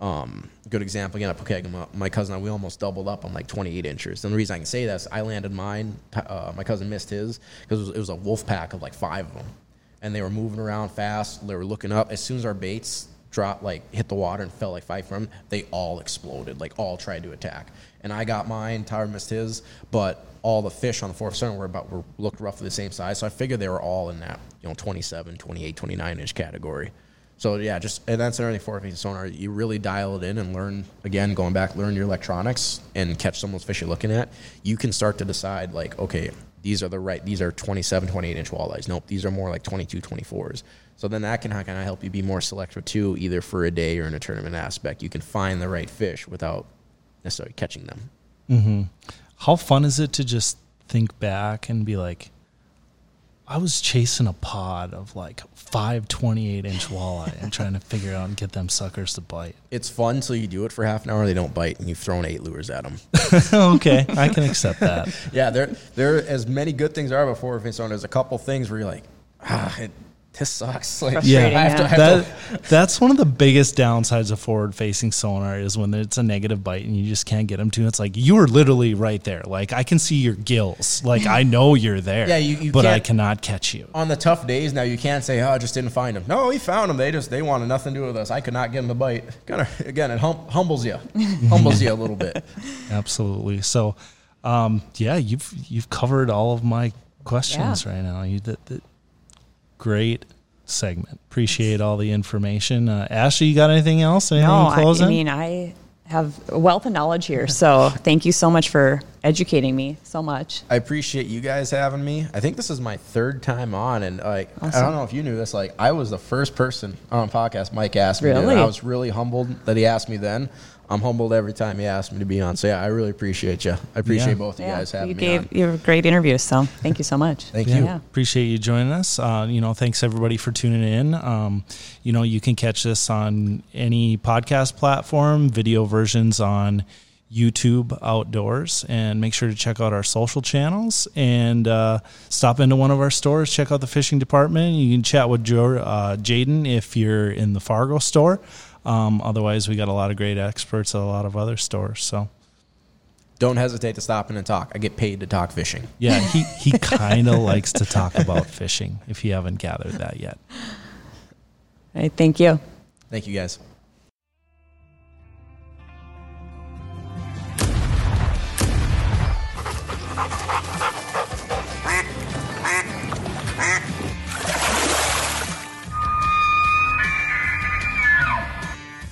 Um, good example again at Pokegama, my cousin and I, we almost doubled up on like 28 inches. And the reason I can say that is I landed mine, uh, my cousin missed his because it it was a wolf pack of like five of them. And they were moving around fast. They were looking up. As soon as our baits dropped, like hit the water and fell like five from, they all exploded, like all tried to attack. And I got mine, Tyler missed his, but all the fish on the fourth center were about were looked roughly the same size. So I figured they were all in that, you know, 27, 28, 29 inch category. So yeah, just and that's another thing forward facing sonar. You really dial it in and learn again, going back, learn your electronics and catch some of those fish you're looking at. You can start to decide like, okay, these are the right, these are 27, 28 inch walleyes. Nope, these are more like 22, 24s. So then that can kind of help you be more selective too, either for a day or in a tournament aspect. You can find the right fish without necessarily catching them. Mm-hmm. How fun is it to just think back and be like, I was chasing a pod of like five 28 inch walleye and trying to figure out and get them suckers to bite. It's fun until you do it for half an hour, they don't bite, and you've thrown eight lures at them. okay, I can accept that. yeah, there there as many good things are before so there's a couple things where you're like, ah, it, this sucks. Like, yeah, I have to- that, that's one of the biggest downsides of forward facing sonar is when it's a negative bite and you just can't get them to. It's like you are literally right there. Like I can see your gills. Like I know you're there. Yeah, you- you but I cannot catch you. on the tough days now you can't say oh I just didn't find them no we found them they just they wanted nothing to do with us i could not get them to bite kind of again it hum- humbles you humbles you a little bit Absolutely. So, um, yeah, you've you've covered all of my questions Yeah. right now. You did the great segment. Appreciate all the information. Uh, Ashley, you got anything else? Anything No, in I. I mean, I have a wealth of knowledge here. So thank you so much for educating me so much. i appreciate you guys having me i think this is my third time on and like i don't know if you knew this like i was the first person on a podcast mike asked me to, and Really? i was really humbled that he asked me then i'm humbled every time he asked me to be on so yeah i really appreciate you i appreciate Yeah. both of you guys having me. you me gave on you a great interview. So thank you so much. Thank yeah, you. Yeah. appreciate you joining us. Uh, you know, thanks everybody for tuning in. Um, you know, you can catch this on any podcast platform, video versions on YouTube Outdoors, and make sure to check out our social channels and uh, stop into one of our stores. Check out the fishing department. You can chat with Joe, uh, Jadyn if you're in the Fargo store. Um, otherwise, we got a lot of great experts at a lot of other stores. So. don't hesitate to stop in and talk i get paid to talk fishing Yeah, he, he kind of likes to talk about fishing if you haven't gathered that yet. All right, thank you. thank you guys